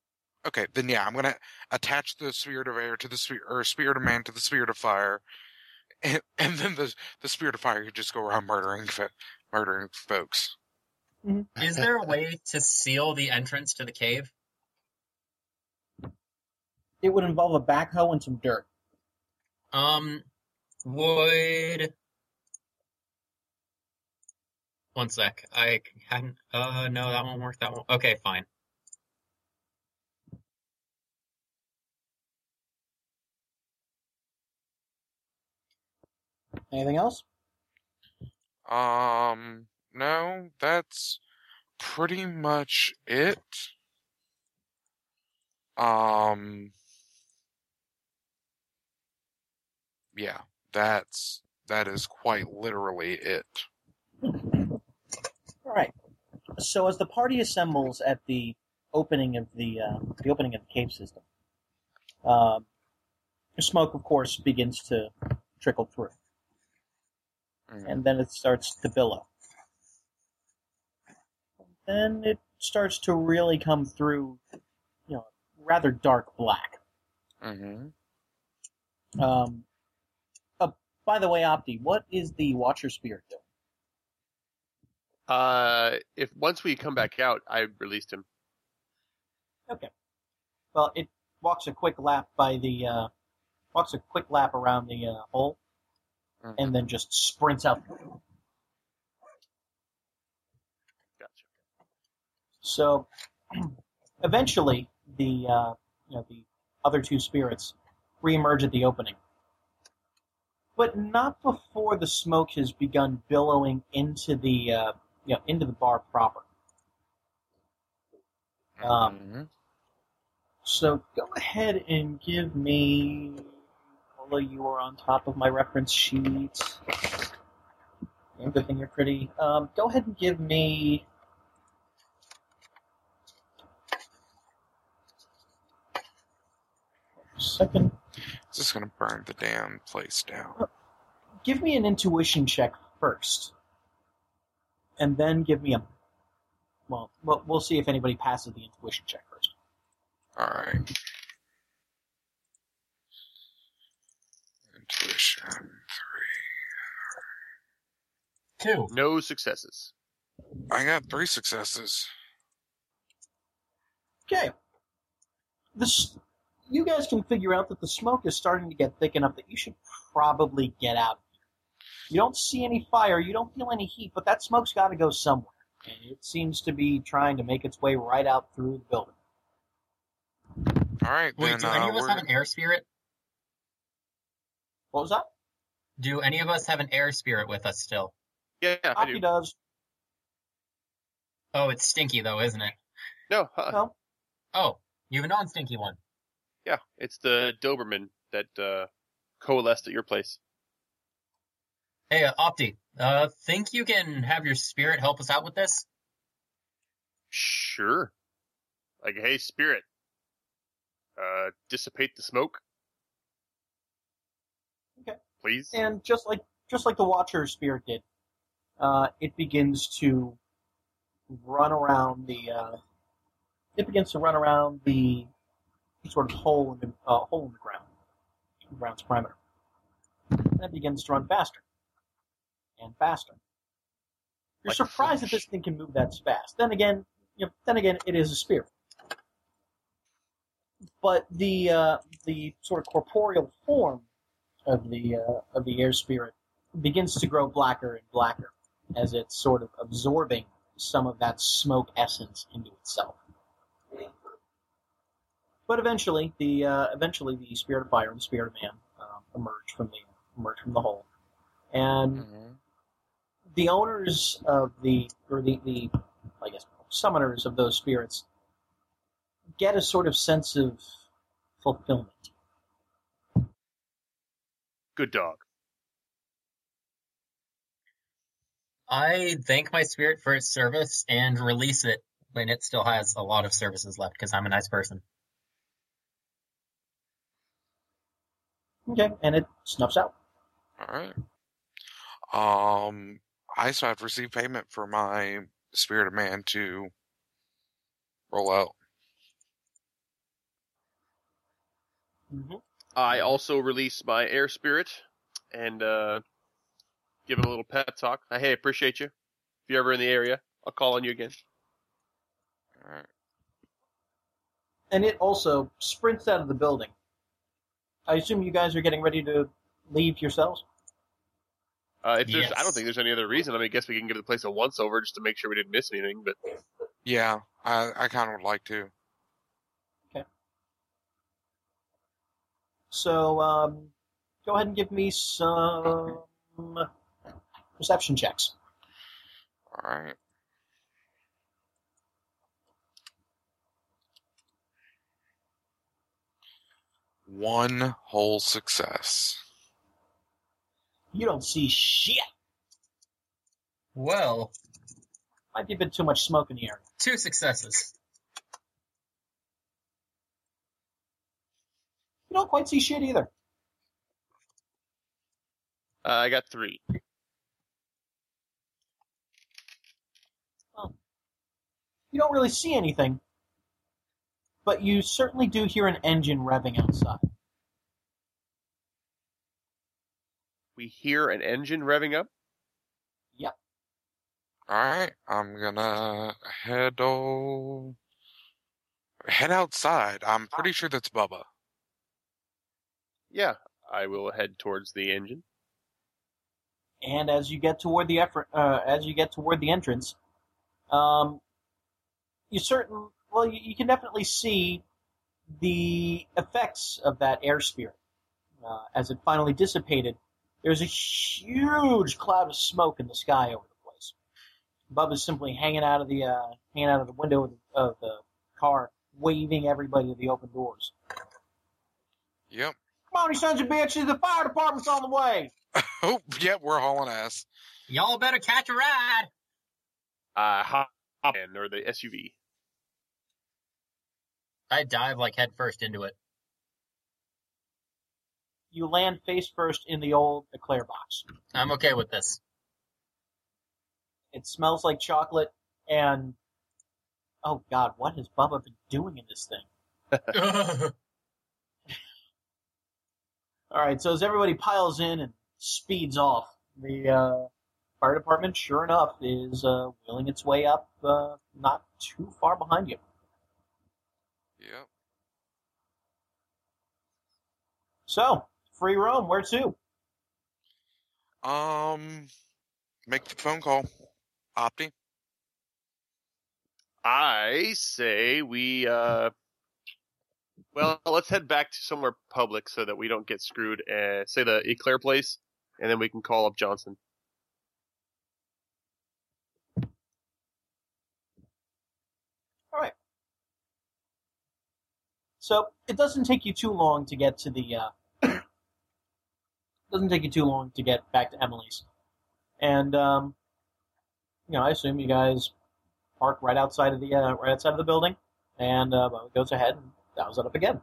Okay, then yeah, I'm gonna attach the spirit of air to the spirit or spirit of man to the spirit of fire and, and then the the spirit of fire could just go around murdering fo- murdering folks. Is there a way to seal the entrance to the cave? It would involve a backhoe and some dirt. Um, would. One sec. I hadn't. Uh, no, that won't work. That won't. Okay, fine. Anything else? Um, no, that's pretty much it. Um, yeah, that's that is quite literally it. All right. So as the party assembles at the opening of the uh, the opening of the cave system, um, smoke, of course, begins to trickle through, Mm. and then it starts to billow. Then it starts to really come through, you know, rather dark black. Mm-hmm. Um, uh, by the way, Opti, what is the Watcher Spirit doing? Uh, if once we come back out, I released him. Okay. Well, it walks a quick lap by the uh, walks a quick lap around the uh, hole, Mhm. and then just sprints out. Gotcha. So, eventually, the uh, you know the other two spirits reemerge at the opening, but not before the smoke has begun billowing into the uh, you know into the bar proper. Um, Mhm. So go ahead and give me, although you are on top of my reference sheet, and good thing you're pretty. Um, go ahead and give me. Second, It's just gonna burn the damn place down. give me an intuition check first, and then give me a. Well, we'll we'll see if anybody passes the intuition check first. Alright. Intuition three. Two. No successes. I got three successes. Okay. This, you guys can figure out that the smoke is starting to get thick enough that you should probably get out. Of here. You don't see any fire, you don't feel any heat, but that smoke's got to go somewhere. And it seems to be trying to make its way right out through the building. Alright, Wait, then do any uh, of us we're- have an air spirit? What was that? Do any of us have an air spirit with us still? Yeah, I do. does. Oh, it's stinky though, isn't it? No, uh, No. Oh, you have a non-stinky one. Yeah, it's the Doberman that uh, coalesced at your place. Hey, uh, Opti, uh, think you can have your spirit help us out with this? Sure. Like, hey, spirit, uh, dissipate the smoke. Okay. Please. And just like just like the Watcher spirit did, uh, it begins to run around the. Uh, it begins to run around the sort of hole in the uh, hole in the ground, the ground's perimeter, and it begins to run faster and faster. You're Like surprised that this thing can move that fast. Then again, you know, then again, it is a spirit. But the uh, the sort of corporeal form of the uh, of the air spirit begins to grow blacker and blacker as it's sort of absorbing some of that smoke essence into itself. But eventually, the uh, eventually the spirit of fire and the spirit of man um, emerge from the emerge from the hole, and Mhm. the owners of the or the, the I guess summoners of those spirits get a sort of sense of fulfillment. Good dog. I thank my spirit for its service and release it when it still has a lot of services left because I'm a nice person. Okay, and it snuffs out. Alright. Um, I still have to receive payment for my Spirit of Man to roll out. Mm-hmm. I also release my air spirit, and uh, give him a little pet talk. Hey, appreciate you. If you're ever in the area, I'll call on you again. All right. And it also sprints out of the building. I assume you guys are getting ready to leave yourselves. Uh, if there's, I don't think there's any other reason. I mean, I guess we can give the place a once over just to make sure we didn't miss anything. But Yeah, I I kind of would like to. Okay. So um, go ahead and give me some perception checks. All right. One whole success. You don't see shit. Well, Might be a bit too much smoke in the area. two successes. You don't quite see shit either. uh, I got three. You don't really see anything, but you certainly do hear an engine revving outside. We hear an engine revving up. Yep. All right, I'm gonna head o- head outside. I'm pretty sure that's Bubba. Yeah, I will head towards the engine. And as you get toward the effort, uh, as you get toward the entrance, um, you certain well, you, you can definitely see the effects of that air spirit uh, as it finally dissipated. There's a huge cloud of smoke in the sky over the place. Bub is simply hanging out of the uh, hanging out of the window of the, of the car, waving everybody to the open doors. Yep. Come on, you sons of bitches! The fire department's on the way. Oh, yep, we're hauling ass. Y'all better catch a ride. Uh, hop hop in, or the SUV. I dive like head first into it. You land face first in the old Eclair box. I'm okay with this. It smells like chocolate, and oh god, what has Bubba been doing in this thing? All right, so as everybody piles in and speeds off, the uh, fire department, sure enough, is uh, wheeling its way up, uh, not too far behind you. Yep. So, free roam, where to? Um, make the phone call. Opti. I say we, uh, well, let's head back to somewhere public so that we don't get screwed. Uh, say the Eclair place, and then we can call up Johnson. All right. So it doesn't take you too long to get to the. Uh, doesn't take you too long to get back to Emily's, and um, you know I assume you guys park right outside of the uh, right outside of the building, and uh, well, it goes ahead and dials it up again.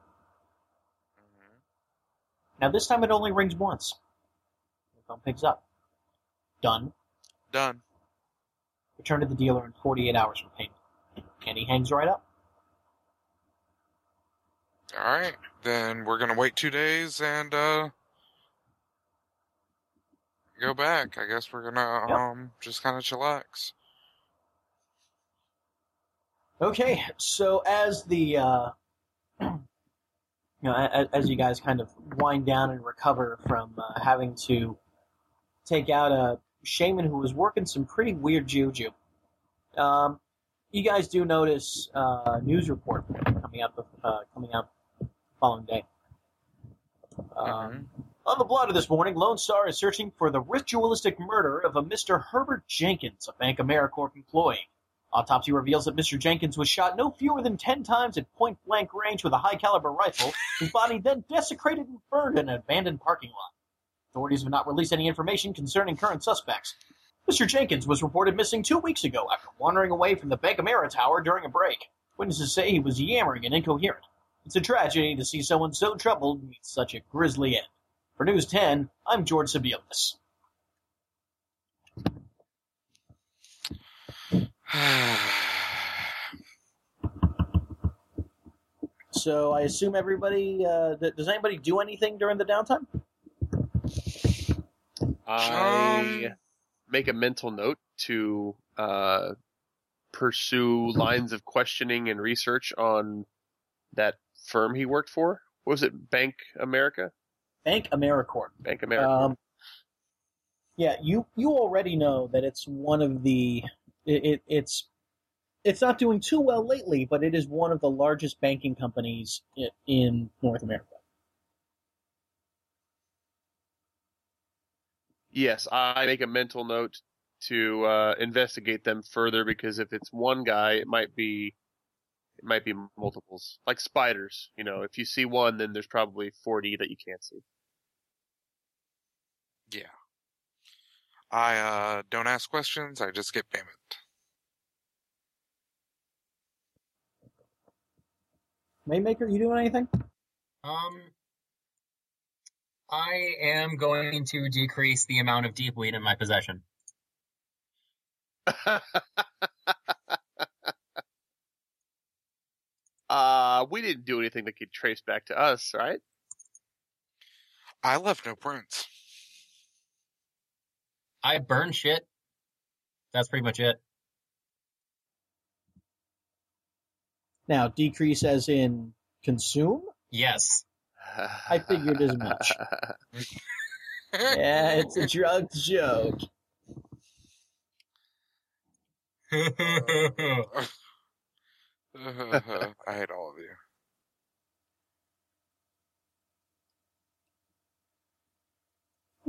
Now this time it only rings once. The phone picks up. Done. Done. Return to the dealer in 48 hours for payment. And he hangs right up. All right. Then we're gonna wait two days and uh go back. I guess we're gonna Yep. um just kind of chillax. Okay, so as the uh, you know, as, as you guys kind of wind down and recover from uh, having to take out a shaman who was working some pretty weird juju, um, you guys do notice uh, a news report coming the uh, coming the following day. Um, On the blotter this morning, Lone Star is searching for the ritualistic murder of a Mr. Herbert Jenkins, a Bank AmeriCorp employee. Autopsy reveals that Mr. Jenkins was shot no fewer than ten times at point blank range with a high caliber rifle, his body then desecrated and burned in an abandoned parking lot. Authorities have not released any information concerning current suspects. Mr. Jenkins was reported missing two weeks ago after wandering away from the Bank Ameri Tower during a break. Witnesses say he was yammering and incoherent. It's a tragedy to see someone so troubled meet such a grisly end. For News 10, I'm George Sebelius. So I assume everybody. Uh, th- does anybody do anything during the downtime? I Um, make a mental note to uh, pursue lines of questioning and research on that firm he worked for. What was it Bank America? Bank AmeriCorp. Bank America. Um, yeah, you you already know that it's one of the it, it it's it's not doing too well lately, but it is one of the largest banking companies in, in North America. yes, I make a mental note to uh, investigate them further because if it's one guy, it might be it might be multiples, like spiders. You know, if you see one, then there's probably forty that you can't see. Yeah. I uh, don't ask questions. I just get payment. Rainmaker, you doing anything? Um, I am going to decrease the amount of deepweed in my possession. uh, we didn't do anything that could trace back to us, right? I left no prints. I burn shit. That's pretty much it. Now, decrease as in consume? Yes. I figured as much. Yeah, it's a drug joke. I hate all of you.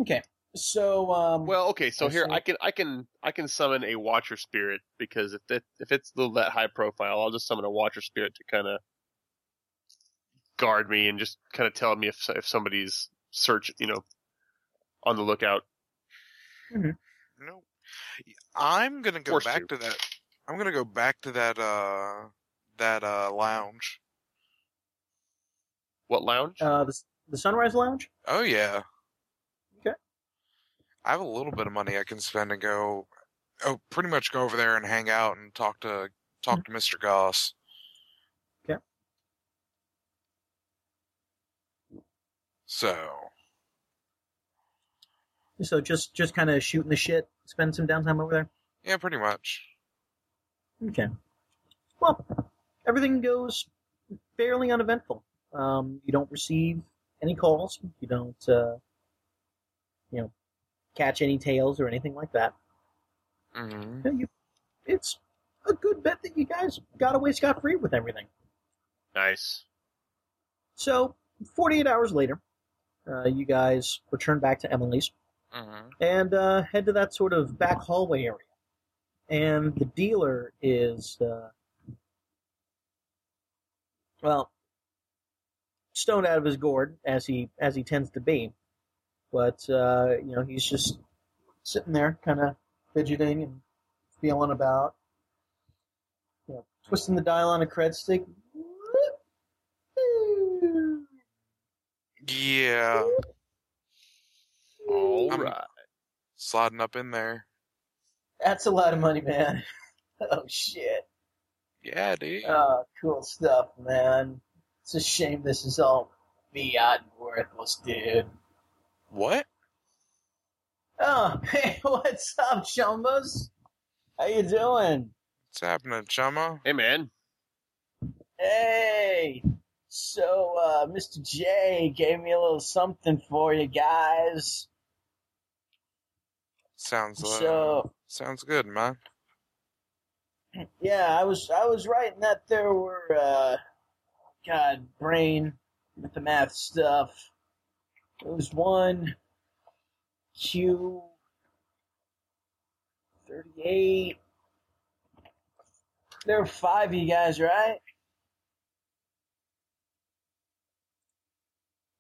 Okay, so um, well, okay, so I here see. I can I can I can summon a Watcher Spirit because if that if it's a little that high profile, I'll just summon a Watcher Spirit to kind of guard me and just kind of tell me if if somebody's search you know on the lookout. No. I'm gonna go Forced back to. to that. I'm gonna go back to that uh that uh lounge. What lounge? uh, the the Sunrise Lounge. Oh yeah. Okay. I have a little bit of money I can spend and go. Oh, pretty much go over there and hang out and talk to talk to Mister Goss. Okay. So So just just kind of shooting the shit, spend some downtime over there. yeah, pretty much. Okay. Well, everything goes fairly uneventful. Um, you don't receive any calls. You don't, uh, you know, catch any tails or anything like that. hmm You- It's a good bet that you guys got away scot free with everything. Nice. So, 48 hours later, uh, you guys return back to Emily's hmm and uh, head to that sort of back hallway area. And the dealer is, uh, well, stoned out of his gourd as he as he tends to be, but uh, you know he's just sitting there, kind of fidgeting and feeling about, you know, twisting the dial on a cred stick. Yeah, All I'm- right. sliding up in there. That's a lot of money, man. Oh shit. Yeah, dude. Oh, cool stuff, man. It's a shame this is all fiat and worthless, dude. what? Oh, hey, what's up, chumbas? How you doing? What's happening, Chumma? Hey man. Hey, so uh, Mr. J gave me a little something for you guys. Sounds uh, So sounds good, man. Yeah, I was I was right in that there were uh, God brain with the math stuff. It was one Q thirty eight. There were five of you guys, right?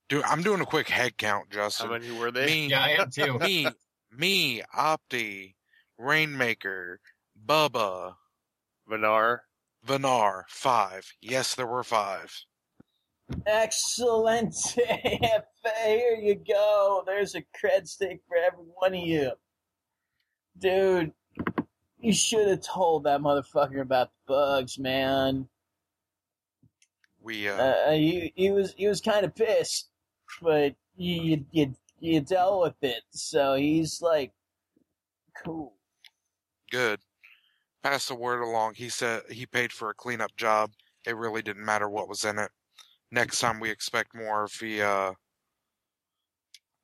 Dude, I'm doing a quick head count, Justin. How Justin. many were they? Me, Yeah, I am too. me, me, Opti, Rainmaker, Bubba, Vinar. Vinar, five. Yes, there were five. Excellent. Here you go. There's a cred stick for every one of you. Dude, you should have told that motherfucker about the bugs, man. We uh, Uh, he, he was he was kind of pissed, but you, you you you dealt with it, so he's like, cool. Good. Pass the word along. He said he paid for a cleanup job. It really didn't matter what was in it. Next time we expect more if he uh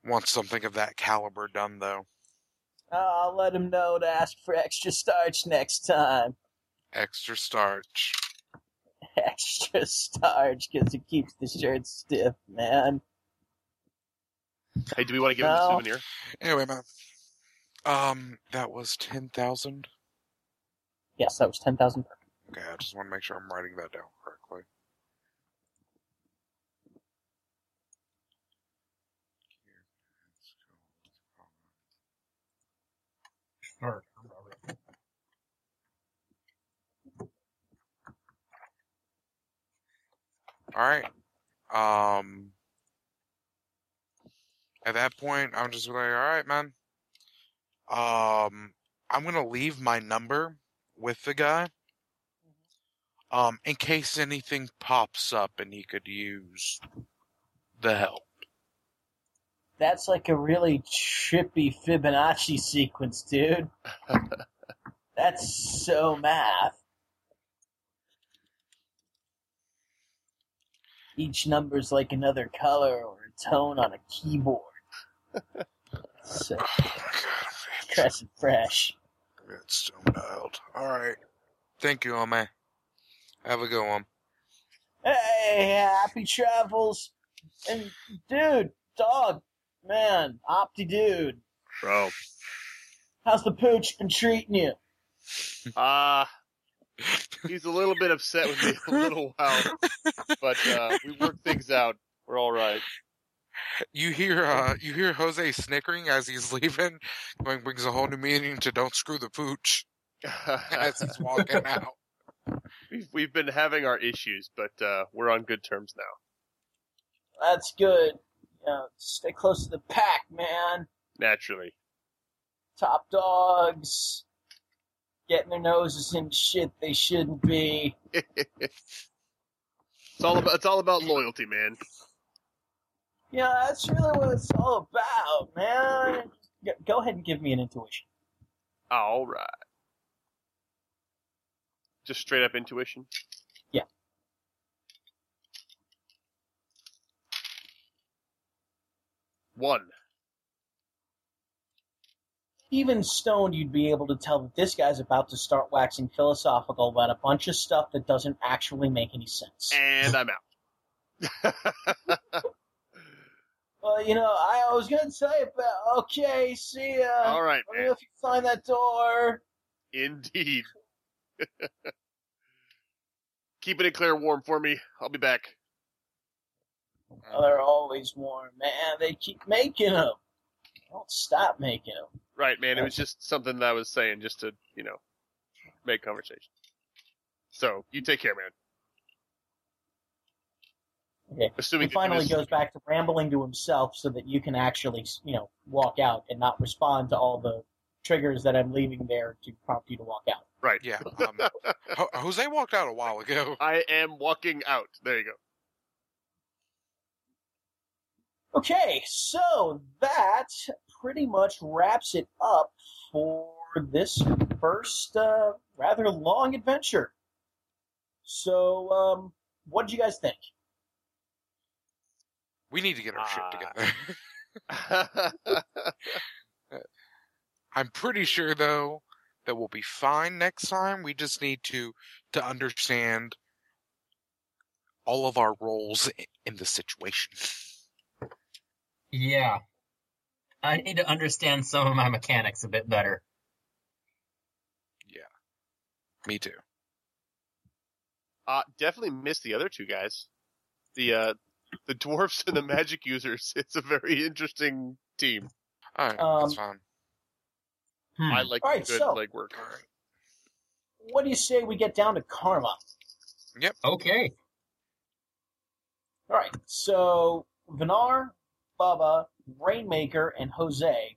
wants something of that caliber done though. I'll let him know to ask for extra starch next time. Extra starch. Extra starch, because it keeps the shirt stiff, man. Hey, do we want to give him a souvenir? Anyway, man. Um, that was ten thousand. Yes, that was 10,000 per. Okay, I just want to make sure I'm writing that down correctly. All right. Um. At that point, I'm just like, all right, man. Um, I'm gonna leave my number with the guy. Um, in case anything pops up and he could use the help. That's like a really trippy Fibonacci sequence, dude. That's so math. Each number's like another color or a tone on a keyboard. so Oh, fresh. It's stoned out. All right. Thank you, Ome. Have a good one. Hey, happy travels. And dude, dog, man, Opti dude, Bro. how's the pooch been treating you? Uh, he's a little bit upset with me a little while, but uh, we worked things out. We're all right. You hear, uh, you hear Jose snickering as he's leaving. Going brings a whole new meaning to "Don't screw the pooch" as he's walking out. we've, we've been having our issues, but uh, we're on good terms now. That's good. You know, stay close to the pack, man. Naturally. Top dogs getting their noses in shit they shouldn't be. It's all about it's all about loyalty, man. Yeah, that's really what it's all about, man. Go- Go ahead and give me an intuition. All right. Just straight up intuition. Yeah. One. Even stoned, you'd be able to tell that this guy's about to start waxing philosophical about a bunch of stuff that doesn't actually make any sense. And I'm out. Well, you know, I was gonna tell you about. Okay, see ya. all right, Let me know man. if you find that door. Indeed. Keeping it clear warm for me. I'll be back. Oh, they're always warm, man. They keep making them. Don't stop making them. Right, man. It was just something that I was saying just to, you know, make conversation. So, you take care, man. Okay. Assuming He finally that goes back to rambling to himself so that you can actually, you know, walk out and not respond to all the triggers that I'm leaving there to prompt you to walk out. Right. Yeah. Um, Jose walked out a while ago. I am walking out. There you go. Okay, so that pretty much wraps it up for this first uh, rather long adventure. So, um, what did you guys think? We need to get our shit Ah. together. I'm pretty sure though that we'll be fine next time. We just need to to understand all of our roles in the situation. Yeah. I need to understand some of my mechanics a bit better. Yeah. Me too. uh, definitely missed the other two guys. The, uh, the dwarfs and the magic users. It's a very interesting team. All right, Um, that's fine. Hmm. I like Alright, good so- legwork. All right. What do you say we get down to karma? Yep. Okay. All right, so Vinar, Bubba, Rainmaker, and Jose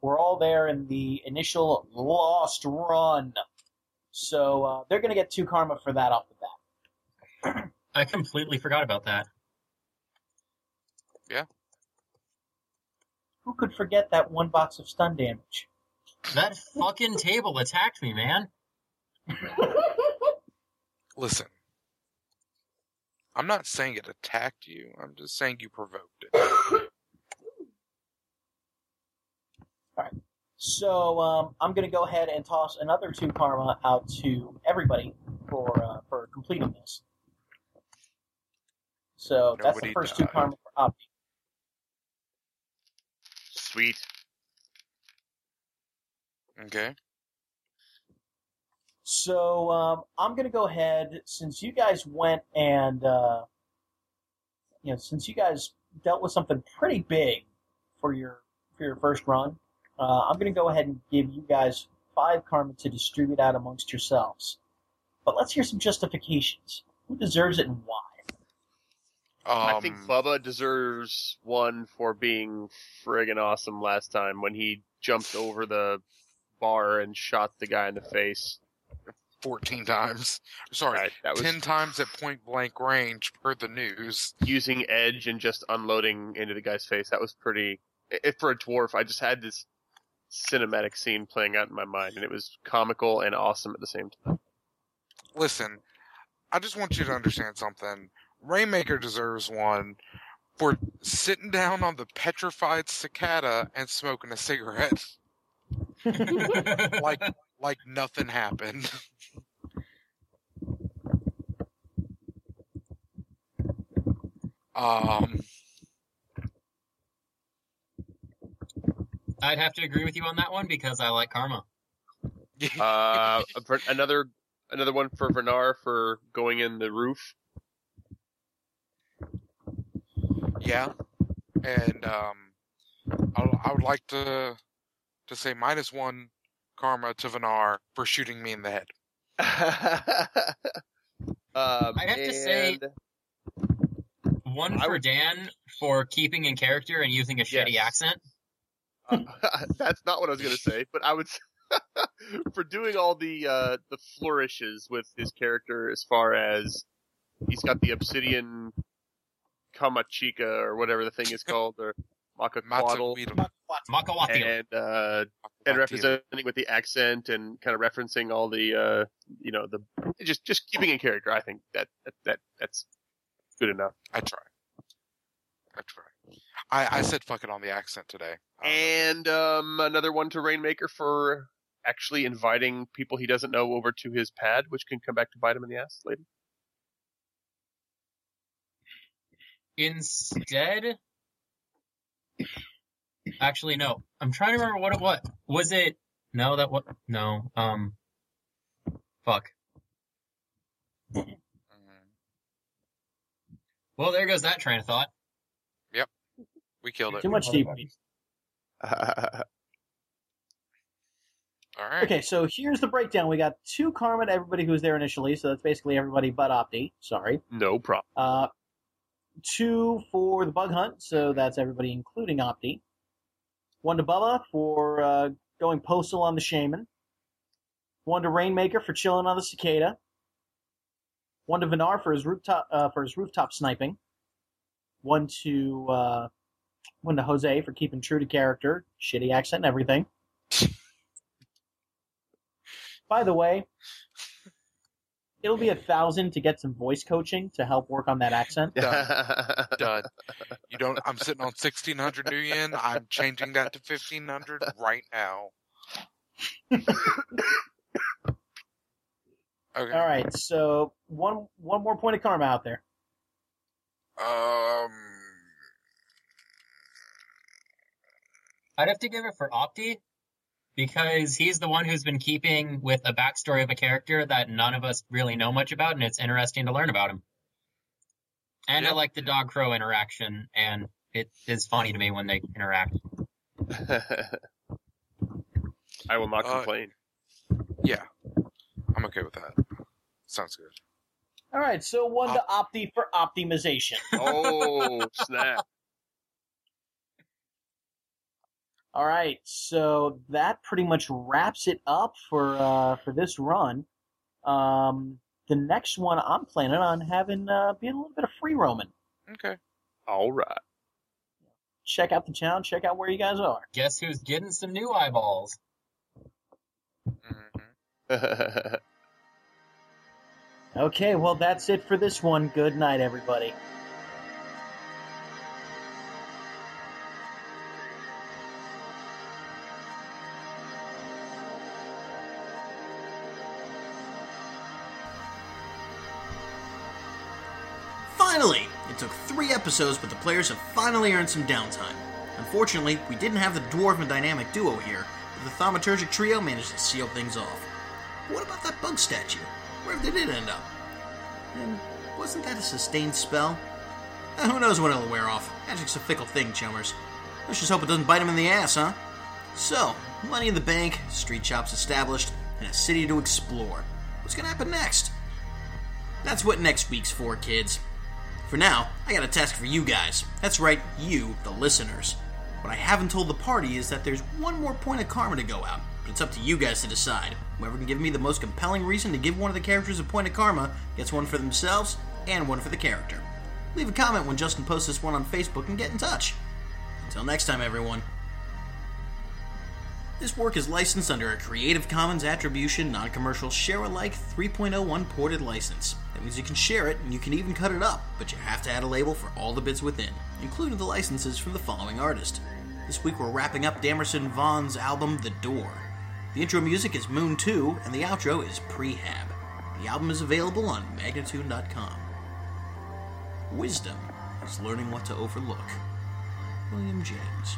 were all there in the initial Lost Run. So uh, they're going to get two karma for that off the bat. I completely forgot about that. Who could forget that one box of stun damage? That fucking table attacked me, man. Listen, I'm not saying it attacked you. I'm just saying you provoked it. All right. So um, I'm going to go ahead and toss another two karma out to everybody for uh, for completing this. So that's the Nobody first two karma for Opti. Sweet. Okay. So um, I'm going to go ahead since you guys went and uh, you know since you guys dealt with something pretty big for your for your first run, uh, I'm going to go ahead and give you guys five karma to distribute out amongst yourselves. But let's hear some justifications. Who deserves it and why? Um, I think Bubba deserves one for being friggin' awesome last time when he jumped over the bar and shot the guy in the face. 14 times. Sorry, Right, that was 10 times at point blank range per the news. using edge and just unloading into the guy's face. That was pretty. If for a dwarf, I just had this cinematic scene playing out in my mind, and it was comical and awesome at the same time. Listen, I just want you to understand something. Rainmaker deserves one for sitting down on the petrified cicada and smoking a cigarette like like nothing happened. um, I'd have to agree with you on that one because I like karma. Uh, another another one for Vinar for going in the roof. Yeah, and um, I, I would like to to say minus one karma to Vinar for shooting me in the head. um, I'd have to say- One for would- Dan for keeping in character and using a shitty Yes. accent. that's not what I was going to say, but I would for doing all the uh, the flourishes with his character as far as he's got the obsidian Kamachica or whatever the thing is called or Makaquaddle and uh, and representing with the accent and kind of referencing all the uh, you know the just just keeping in character. I think that that, that that's good enough. I try. I try. I, I said fuck it on the accent today. And um, another one to Rainmaker for actually inviting people he doesn't know over to his pad, which can come back to bite him in the ass later. Instead, actually, no. I'm trying to remember what it was. Was it? No, that what? No. Um. Fuck. Mhm. Well, there goes that train of thought. Yep, we killed it. Too much deep. All right. Okay, so here's the breakdown. We got two karma to everybody who was there initially, so that's basically everybody but Opti. Sorry. no problem. Uh, two for the bug hunt, so that's everybody including Opti. One to Bubba for uh, going postal on the shaman. One to Rainmaker for chilling on the cicada. One to Vinar for his rooftop uh, for his rooftop sniping. One to uh, one to Jose for keeping true to character, shitty accent and everything. By the way, it'll be a thousand to get some voice coaching to help work on that accent. Done. You don't. I'm sitting on 1600 nuyen. I'm changing that to 1500 right now. Okay. All right, so one one more point of karma out there. Um. I'd have to give it for Opti because he's the one who's been keeping with a backstory of a character that none of us really know much about, and it's interesting to learn about him. And I like the dog crow interaction, and it is funny to me when they interact. I will not Uh, complain. Yeah. I'm okay with that. Sounds good. All right, so one to Opti for optimization. Oh snap! All right, so that pretty much wraps it up for uh, for this run. Um, the next one I'm planning on having uh, being a little bit of free roaming. Okay. All right. check out the town, check out where you guys are. Guess who's getting some new eyeballs? Mhm. Okay, well, that's it for this one. Good night, everybody. Three episodes, but the players have finally earned some downtime. Unfortunately, we didn't have the dwarf and dynamic duo here, but the thaumaturgic trio managed to seal things off. What about that bug statue? Where did it end up? And wasn't that a sustained spell? Eh, who knows when it'll wear off? Magic's a fickle thing, chummers. Let's just hope it doesn't bite him in the ass, huh? So, money in the bank, street shops established, and a city to explore. What's gonna happen next? That's what next week's for, kids. For now, I got a task for you guys. That's right, you, the listeners. What I haven't told the party is that there's one more point of karma to go out, but it's up to you guys to decide. Whoever can give me the most compelling reason to give one of the characters a point of karma gets one for themselves and one for the character. Leave a comment when Justin posts this one on Facebook and get in touch. Until next time, everyone. This work is licensed under a Creative Commons Attribution Non Commercial Share Alike 3.0 Unported license. That means you can share it and you can even cut it up, but you have to add a label for all the bits within, including the licenses from the following artist. This week we're wrapping up Damerson Vaughn's album The Door. The intro music is Moon 2, and the outro is Prehab. The album is available on Magnatune.com. Wisdom is learning what to overlook. William James.